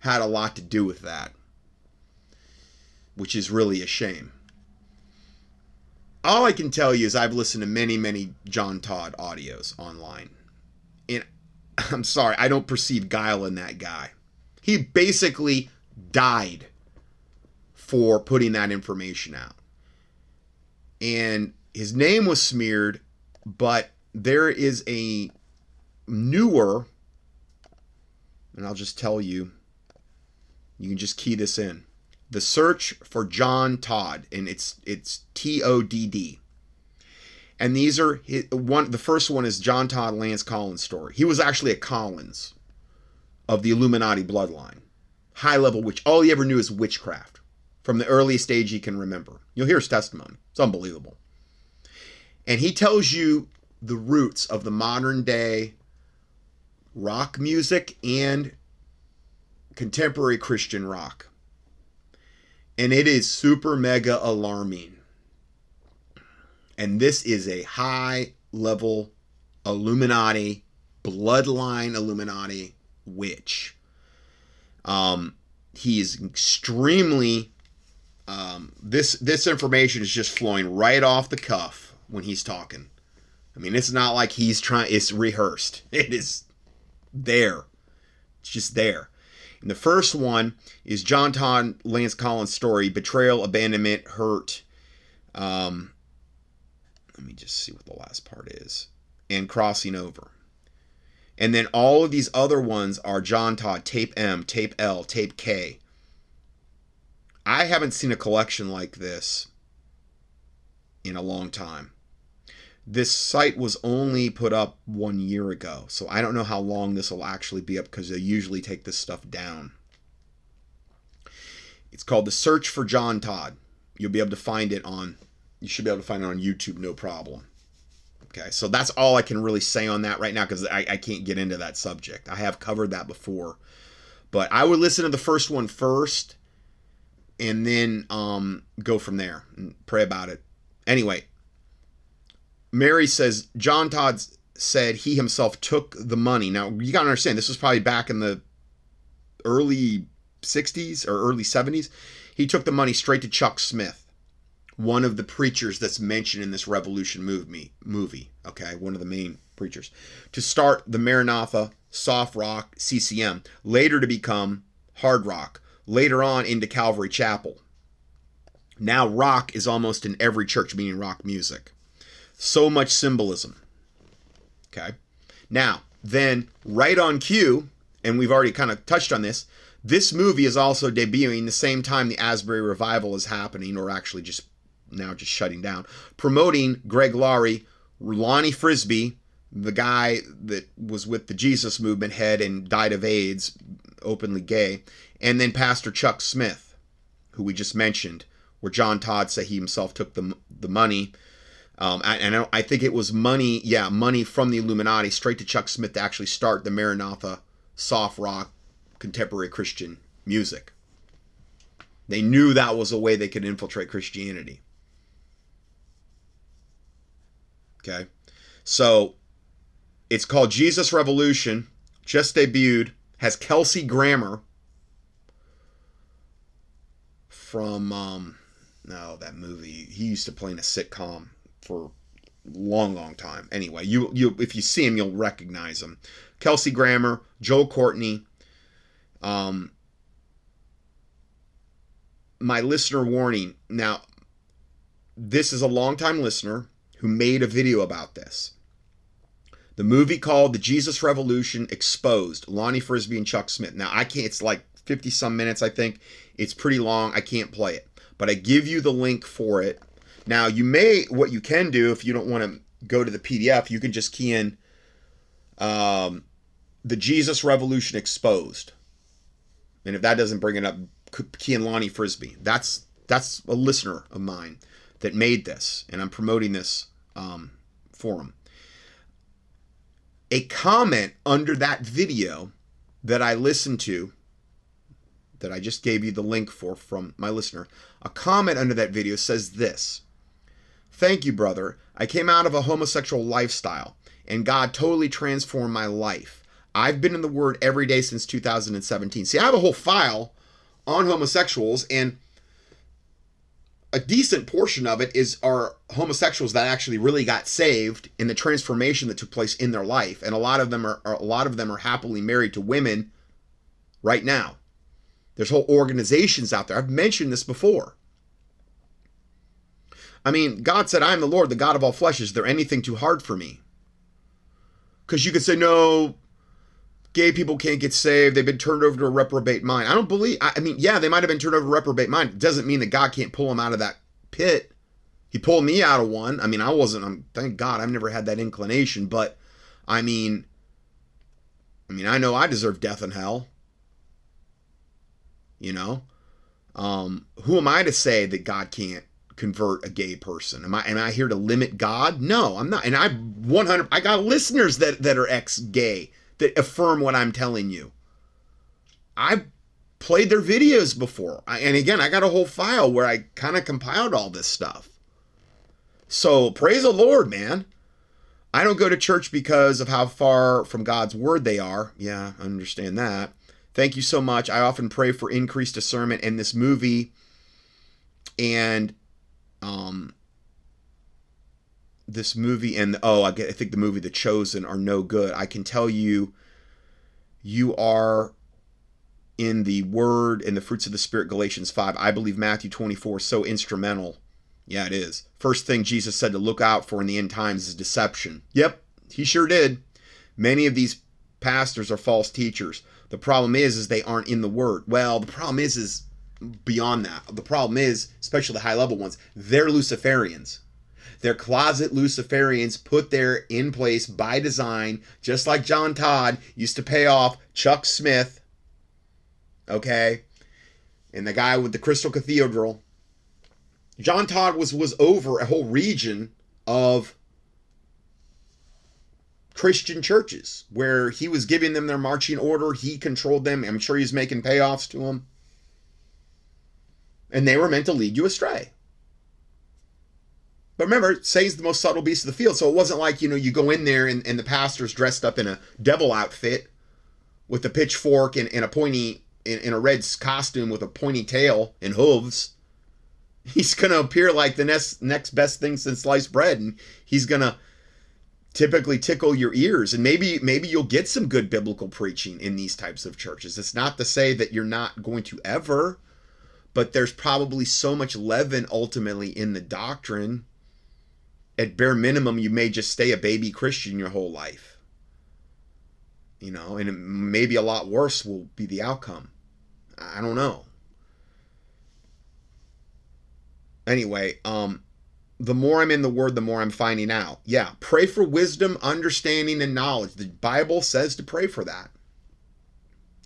had a lot to do with that, which is really a shame all I can tell you is I've listened to many, many John Todd audios online. And I'm sorry, I don't perceive guile in that guy. He basically died for putting that information out. And his name was smeared, but there is a newer, and I'll just tell you You can just key this in. The search for John Todd, and it's it's T O D D. And these are one. The first one is John Todd Lance Collins story. He was actually a Collins of the Illuminati bloodline, high level witch. All he ever knew is witchcraft from the earliest age he can remember. You'll hear his testimony. It's unbelievable. And he tells you the roots of the modern day rock music and contemporary Christian rock. And it is super mega alarming. And this is a high level Illuminati, bloodline Illuminati witch. Um, he is extremely. Um, this this information is just flowing right off the cuff when he's talking. I mean, it's not like he's trying. It's rehearsed. It is there. It's just there. And the first one is John Todd Lance Collins' story: betrayal, abandonment, hurt. Um, let me just see what the last part is, and crossing over. And then all of these other ones are John Todd, Tape M, Tape L, Tape K. I haven't seen a collection like this in a long time. This site was only put up one year ago, so I don't know how long this will actually be up because they usually take this stuff down. It's called The Search for John Todd. You'll be able to find it on, you should be able to find it on YouTube, no problem. Okay, so that's all I can really say on that right now because I, I can't get into that subject. I have covered that before. But I would listen to the first one first and then um, go from there and pray about it. Anyway, Mary says John Todd said he himself took the money. Now, you got to understand, this was probably back in the early 60s or early 70s. He took the money straight to Chuck Smith one of the preachers that's mentioned in this Revolution movie, movie, okay, one of the main preachers, to start the Maranatha soft rock CCM, later to become hard rock, later on into Calvary Chapel. Now rock is almost in every church, meaning rock music. So much symbolism. Okay. Now, then, right on cue, and we've already kind of touched on this, this movie is also debuting the same time the Asbury revival is happening, or actually just now just shutting down, promoting Greg Laurie, Lonnie Frisbee, the guy that was with the Jesus movement head and died of AIDS, openly gay, and then Pastor Chuck Smith, who we just mentioned, where John Todd said he himself took the, the money. Um, and I, I think it was money, yeah, money from the Illuminati straight to Chuck Smith to actually start the Maranatha soft rock contemporary Christian music. They knew that was a way they could infiltrate Christianity. Okay. So it's called Jesus Revolution, just debuted, has Kelsey Grammer from um no, that movie. He used to play in a sitcom for long, long time. Anyway, you you if you see him, you'll recognize him. Kelsey Grammer, Joel Courtney. Um, my listener warning. Now, this is a long-time listener who made a video about this. The movie called The Jesus Revolution Exposed, Lonnie Frisbee and Chuck Smith. Now, I can't, it's like 50 some minutes, I think. It's pretty long. I can't play it, but I give you the link for it. Now, you may, what you can do if you don't want to go to the PDF, you can just key in um, The Jesus Revolution Exposed. And if that doesn't bring it up, key in Lonnie Frisbee. That's that's a listener of mine that made this, and I'm promoting this um, forum. A comment under that video that I listened to, that I just gave you the link for from my listener, a comment under that video says this Thank you, brother. I came out of a homosexual lifestyle, and God totally transformed my life. I've been in the Word every day since 2017. See, I have a whole file on homosexuals, and a decent portion of it is are homosexuals that actually really got saved in the transformation that took place in their life and a lot of them are, are, a lot of them are happily married to women right now there's whole organizations out there i've mentioned this before i mean god said i am the lord the god of all flesh is there anything too hard for me because you could say no gay people can't get saved. They've been turned over to a reprobate mind. I don't believe. I, mean, yeah, they might have been turned over to a reprobate mind. It doesn't mean that God can't pull them out of that pit. He pulled me out of one. I mean, I wasn't. I'm thank God I've never had that inclination. But I mean, I mean, I know I deserve death and hell. You know, um, who am I to say that God can't convert a gay person? Am I am I here to limit God? No, I'm not. And I 100. I got listeners that that are ex-gay that affirm what I'm telling you. I've played their videos before, I, and again, I got a whole file where I kind of compiled all this stuff. So praise the Lord, man. I don't go to church because of how far from God's word they are. Yeah, I understand that. Thank you so much. I often pray for increased discernment in this movie and um this movie and oh, I, get, I think the movie The Chosen are no good. I can tell you you are in the word and the fruits of the spirit Galatians 5. I believe Matthew 24 is so instrumental. Yeah, it is. First thing Jesus said to look out for in the end times is deception. Yep, he sure did. Many of these pastors are false teachers. The problem is, is they aren't in the Word. Well, the problem is, is beyond that. The problem is, especially the high level ones, they're Luciferians. They're closet Luciferians put there in place by design, just like John Todd used to pay off Chuck Smith. Okay, and the guy with the Crystal Cathedral. John Todd was was over a whole region of Christian churches where he was giving them their marching order. He controlled them. I'm sure he's making payoffs to them. And they were meant to lead you astray. But remember, Satan's the most subtle beast of the field. So it wasn't like, you know, you go in there and, and the pastor's dressed up in a devil outfit with a pitchfork and, and a pointy, in, in a red costume with a pointy tail and hooves. He's going to appear like the next, next best thing since sliced bread. And he's going to typically tickle your ears. And maybe maybe you'll get some good biblical preaching in these types of churches. It's not to say that you're not going to ever but there's probably so much leaven ultimately in the doctrine. At bare minimum you may just stay a baby christian your whole life. You know and maybe a lot worse will be the outcome. I don't know. Anyway um the more I'm in the Word, the more I'm finding out. Yeah, pray for wisdom, understanding, and knowledge. The Bible says to pray for that.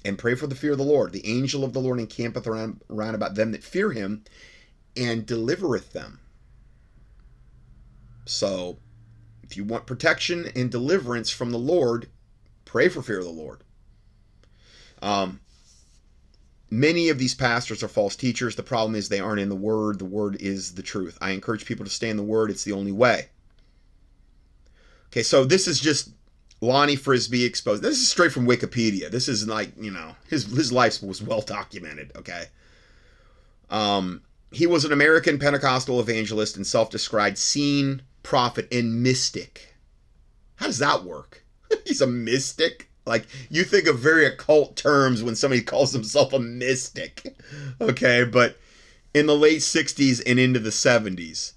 And pray for the fear of the Lord. The angel of the Lord encampeth around, around about them that fear him and delivereth them. So, if you want protection and deliverance from the Lord, pray for fear of the Lord. Um, Many of these pastors are false teachers. The problem is they aren't in the Word. The Word is the truth. I encourage people to stay in the Word, it's the only way. Okay, so this is just Lonnie Frisbee exposed. This is straight from Wikipedia. This is like, you know, his, his life was well documented, okay? Um, he was an American Pentecostal evangelist and self described seen prophet and mystic. How does that work? He's a mystic? Like you think of very occult terms when somebody calls himself a mystic. Okay, but in the late 60s and into the 70s.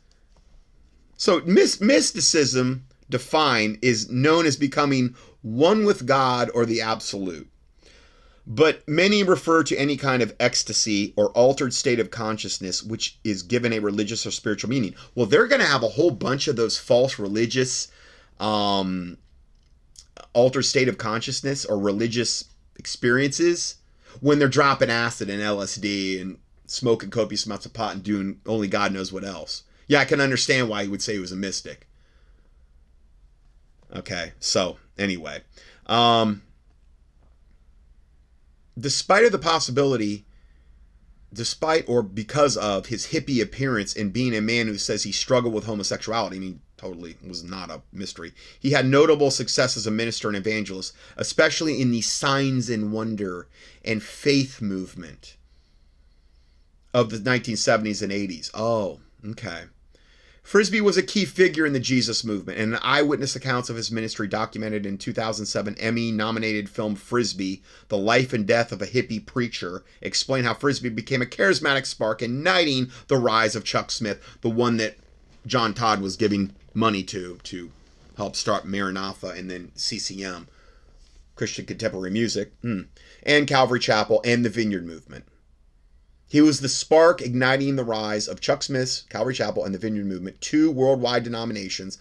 So mysticism defined is known as becoming one with God or the absolute. But many refer to any kind of ecstasy or altered state of consciousness which is given a religious or spiritual meaning. Well, they're going to have a whole bunch of those false religious um, altered state of consciousness or religious experiences when they're dropping acid and LSD and smoking copious amounts of pot and doing only God knows what else. Yeah, I can understand why he would say he was a mystic. Okay, so anyway, um, despite of the possibility, despite or because of his hippie appearance and being a man who says he struggled with homosexuality, I mean, totally was not a mystery. He had notable success as a minister and evangelist, especially in the signs and wonder and faith movement of the 1970s and 80s. Oh, okay. Frisbee was a key figure in the Jesus movement, and eyewitness accounts of his ministry documented in 2007 Emmy nominated film Frisbee, The Life and Death of a Hippie Preacher, explain how Frisbee became a charismatic spark, igniting the rise of Chuck Smith, the one that John Todd was giving money to to help start Maranatha and then CCM. Christian contemporary music, mm, and Calvary Chapel and the Vineyard Movement. He was the spark igniting the rise of Chuck Smith's Calvary Chapel and the Vineyard Movement, two worldwide denominations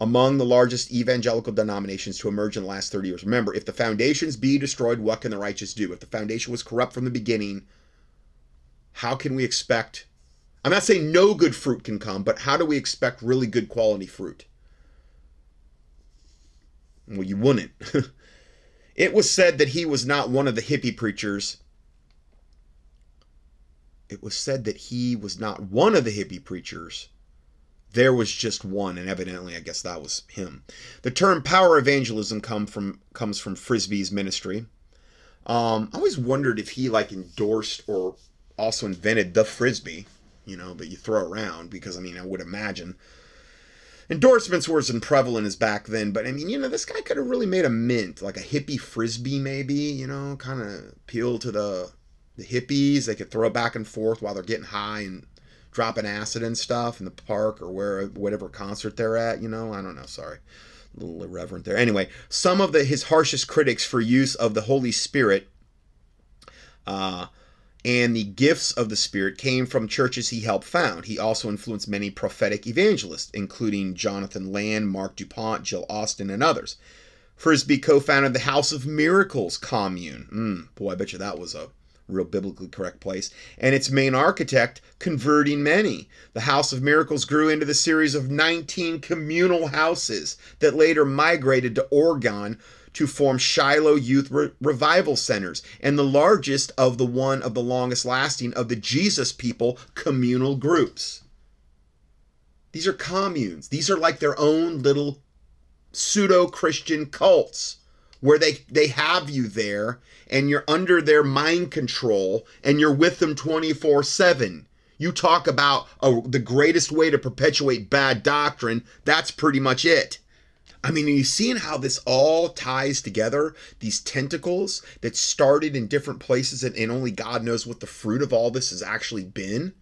among the largest evangelical denominations to emerge in the last 30 years. Remember, if the foundations be destroyed, what can the righteous do? If the foundation was corrupt from the beginning, how can we expect? I'm not saying no good fruit can come, but how do we expect really good quality fruit? Well, you wouldn't. it was said that he was not one of the hippie preachers. It was said that he was not one of the hippie preachers there was just one, and evidently, I guess that was him. The term power evangelism come from comes from Frisbee's ministry. Um, I always wondered if he like endorsed or also invented the frisbee, you know, that you throw around because I mean I would imagine endorsements were as prevalent as back then. But I mean, you know, this guy could have really made a mint, like a hippie frisbee, maybe, you know, kind of appeal to the the hippies. They could throw it back and forth while they're getting high and dropping acid and stuff in the park or where whatever concert they're at. You know, I don't know. Sorry, a little irreverent there. Anyway, some of the his harshest critics for use of the Holy Spirit. Uh, and the gifts of the Spirit came from churches he helped found. He also influenced many prophetic evangelists, including Jonathan Land, Mark DuPont, Jill Austin, and others. Frisbee co founded the House of Miracles commune. Mm, boy, I bet you that was a real biblically correct place, and its main architect converting many. The House of Miracles grew into the series of 19 communal houses that later migrated to Oregon to form Shiloh Youth Re- Revival Centers, and the largest of the one of the longest lasting of the Jesus People communal groups. These are communes. These are like their own little pseudo Christian cults where they, they have you there and you're under their mind control and you're with them 24 7. You talk about oh, the greatest way to perpetuate bad doctrine, that's pretty much it. I mean, you seeing how this all ties together? These tentacles that started in different places, and, and only God knows what the fruit of all this has actually been?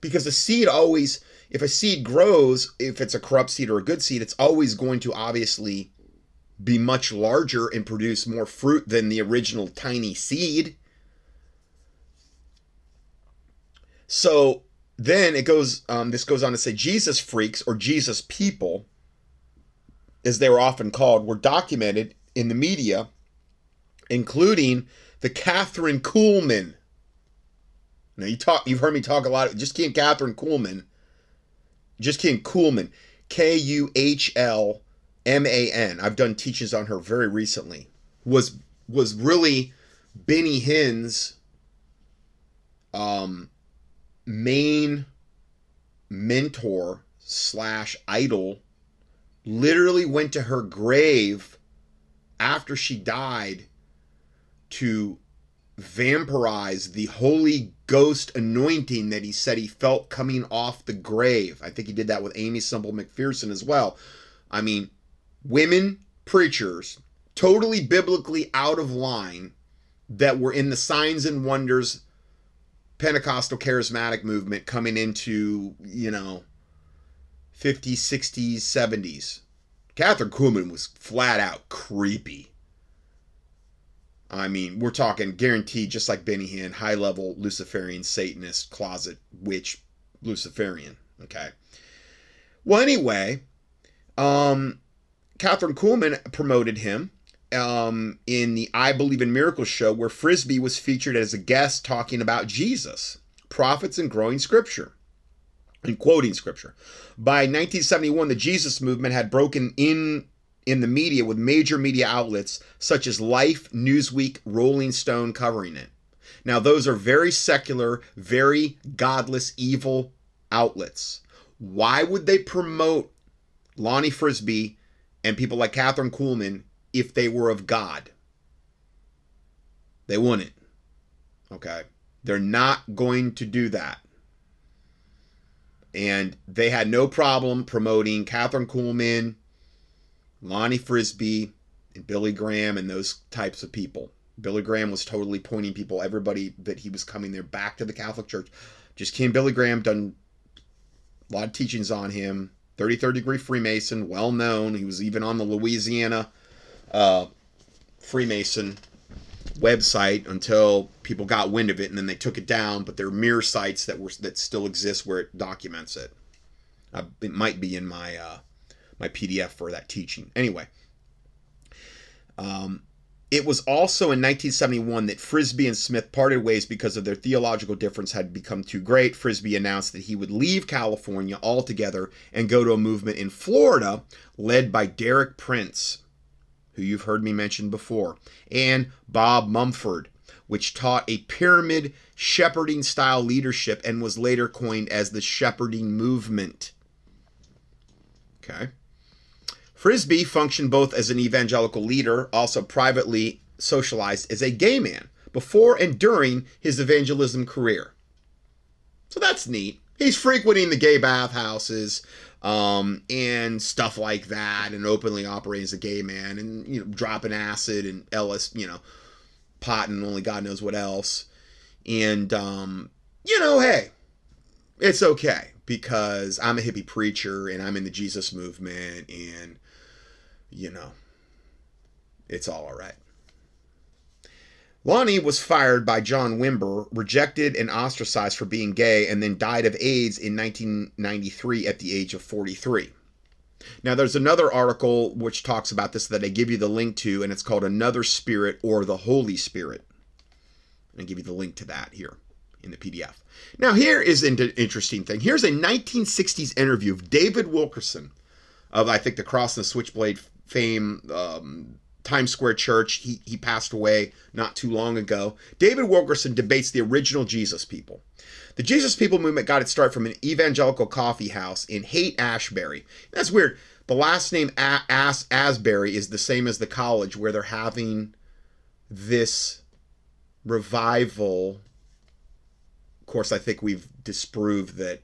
Because a seed always, if a seed grows, if it's a corrupt seed or a good seed, it's always going to obviously be much larger and produce more fruit than the original tiny seed. So then it goes, um, this goes on to say Jesus freaks or Jesus people, as they were often called, were documented in the media, including the Kathryn Kuhlman. Now you talk, you've heard me talk a lot. Just kidding, Kathryn Kuhlman. Just kidding, Kuhlman. K U H L M A N. I've done teachings on her very recently. Was was really Benny Hinn's um, main mentor slash idol. Literally went to her grave after she died to vampirize the Holy Ghost anointing that he said he felt coming off the grave. I think he did that with Aimee Semple McPherson as well. I mean, women preachers, totally biblically out of line, that were in the signs and wonders Pentecostal charismatic movement coming into, you know, 50s, 60s, 70s. Kathryn Kuhlman was flat out creepy. I mean, we're talking guaranteed, just like Benny Hinn, high level Luciferian Satanist, closet witch Luciferian. Okay. Well, anyway, um, Kathryn Kuhlman promoted him um, in the I Believe in Miracles show, where Frisbee was featured as a guest talking about Jesus, prophets, and growing scripture, and quoting scripture. By 1971, the Jesus movement had broken in in the media with major media outlets such as Life, Newsweek, Rolling Stone covering it. Now, those are very secular, very godless, evil outlets. Why would they promote Lonnie Frisbee and people like Kathryn Kuhlman if they were of God. They wouldn't. Okay. They're not going to do that. And they had no problem promoting Kathryn Kuhlman, Lonnie Frisbee, and Billy Graham and those types of people. Billy Graham was totally pointing people, everybody that he was coming there back to the Catholic Church. Just came Billy Graham, done a lot of teachings on him. 33rd degree Freemason, well known. He was even on the Louisiana uh, Freemason website until people got wind of it, and then they took it down. But there are mirror sites that were that still exist where it documents it. Uh, it might be in my uh, my PDF for that teaching. Anyway, um, it was also in 1971 that Frisbee and Smith parted ways because of their theological difference had become too great. Frisbee announced that he would leave California altogether and go to a movement in Florida led by Derek Prince, who you've heard me mention before, and Bob Mumford, which taught a pyramid shepherding style leadership and was later coined as the shepherding movement. Okay. Frisbee functioned both as an evangelical leader, also privately socialized as a gay man before and during his evangelism career. So that's neat. He's frequenting the gay bathhouses um, and stuff like that, and openly operating as a gay man, and you know, dropping acid and Ellis, you know, pot and only God knows what else. And um, you know, hey, it's okay because I'm a hippie preacher and I'm in the Jesus movement and you know, it's all all right. Lonnie was fired by John Wimber, rejected and ostracized for being gay, and then died of AIDS in 1993 at the age of 43. Now, there's another article which talks about this that I give you the link to, and it's called Another Spirit or the Holy Spirit. And I give you the link to that here in the PDF. Now, here is an interesting thing. Here's a 1960s interview of David Wilkerson of, I think, the Cross and the Switchblade fame, um, Times Square Church. He, he passed away not too long ago. David Wilkerson debates the original Jesus people. The Jesus people movement got its start from an evangelical coffee house in Haight Ashbury. That's weird. The last name As- Asbury is the same as the college where they're having this revival. Of course, I think we've disproved that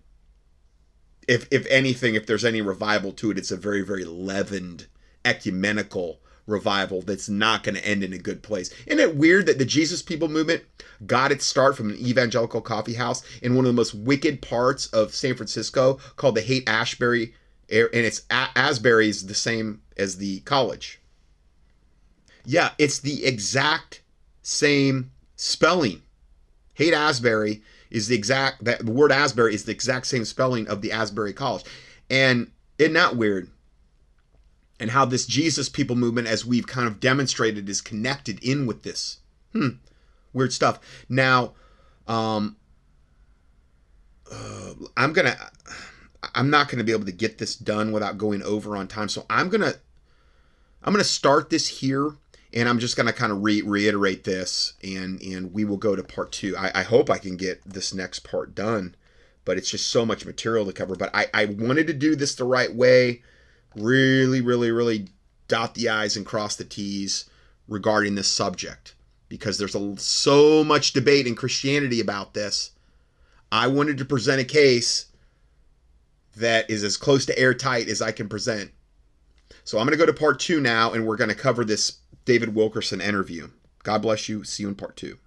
if if anything, if there's any revival to it, it's a very, very leavened ecumenical revival that's not going to end in a good place. Isn't it weird that the Jesus People movement got its start from an evangelical coffee house in one of the most wicked parts of San Francisco called the Haight Ashbury, and it's Asbury is the same as the college. Yeah, it's the exact same spelling. Haight Asbury is the exact that the word Asbury is the exact same spelling of the Asbury College, and isn't that weird? And how this Jesus people movement, as we've kind of demonstrated, is connected in with this. Hmm, weird stuff. Now, um, uh, I'm gonna, I'm not gonna be able to get this done without going over on time. So I'm gonna, I'm gonna start this here, and I'm just gonna kind of re- reiterate this, and and we will go to part two. I, I hope I can get this next part done, but it's just so much material to cover. But I, I wanted to do this the right way really, really, really dot the I's and cross the T's regarding this subject because there's a, so much debate in Christianity about this. I wanted to present a case that is as close to airtight as I can present. So I'm going to go to part two now, and we're going to cover this David Wilkerson interview. God bless you. See you in part two.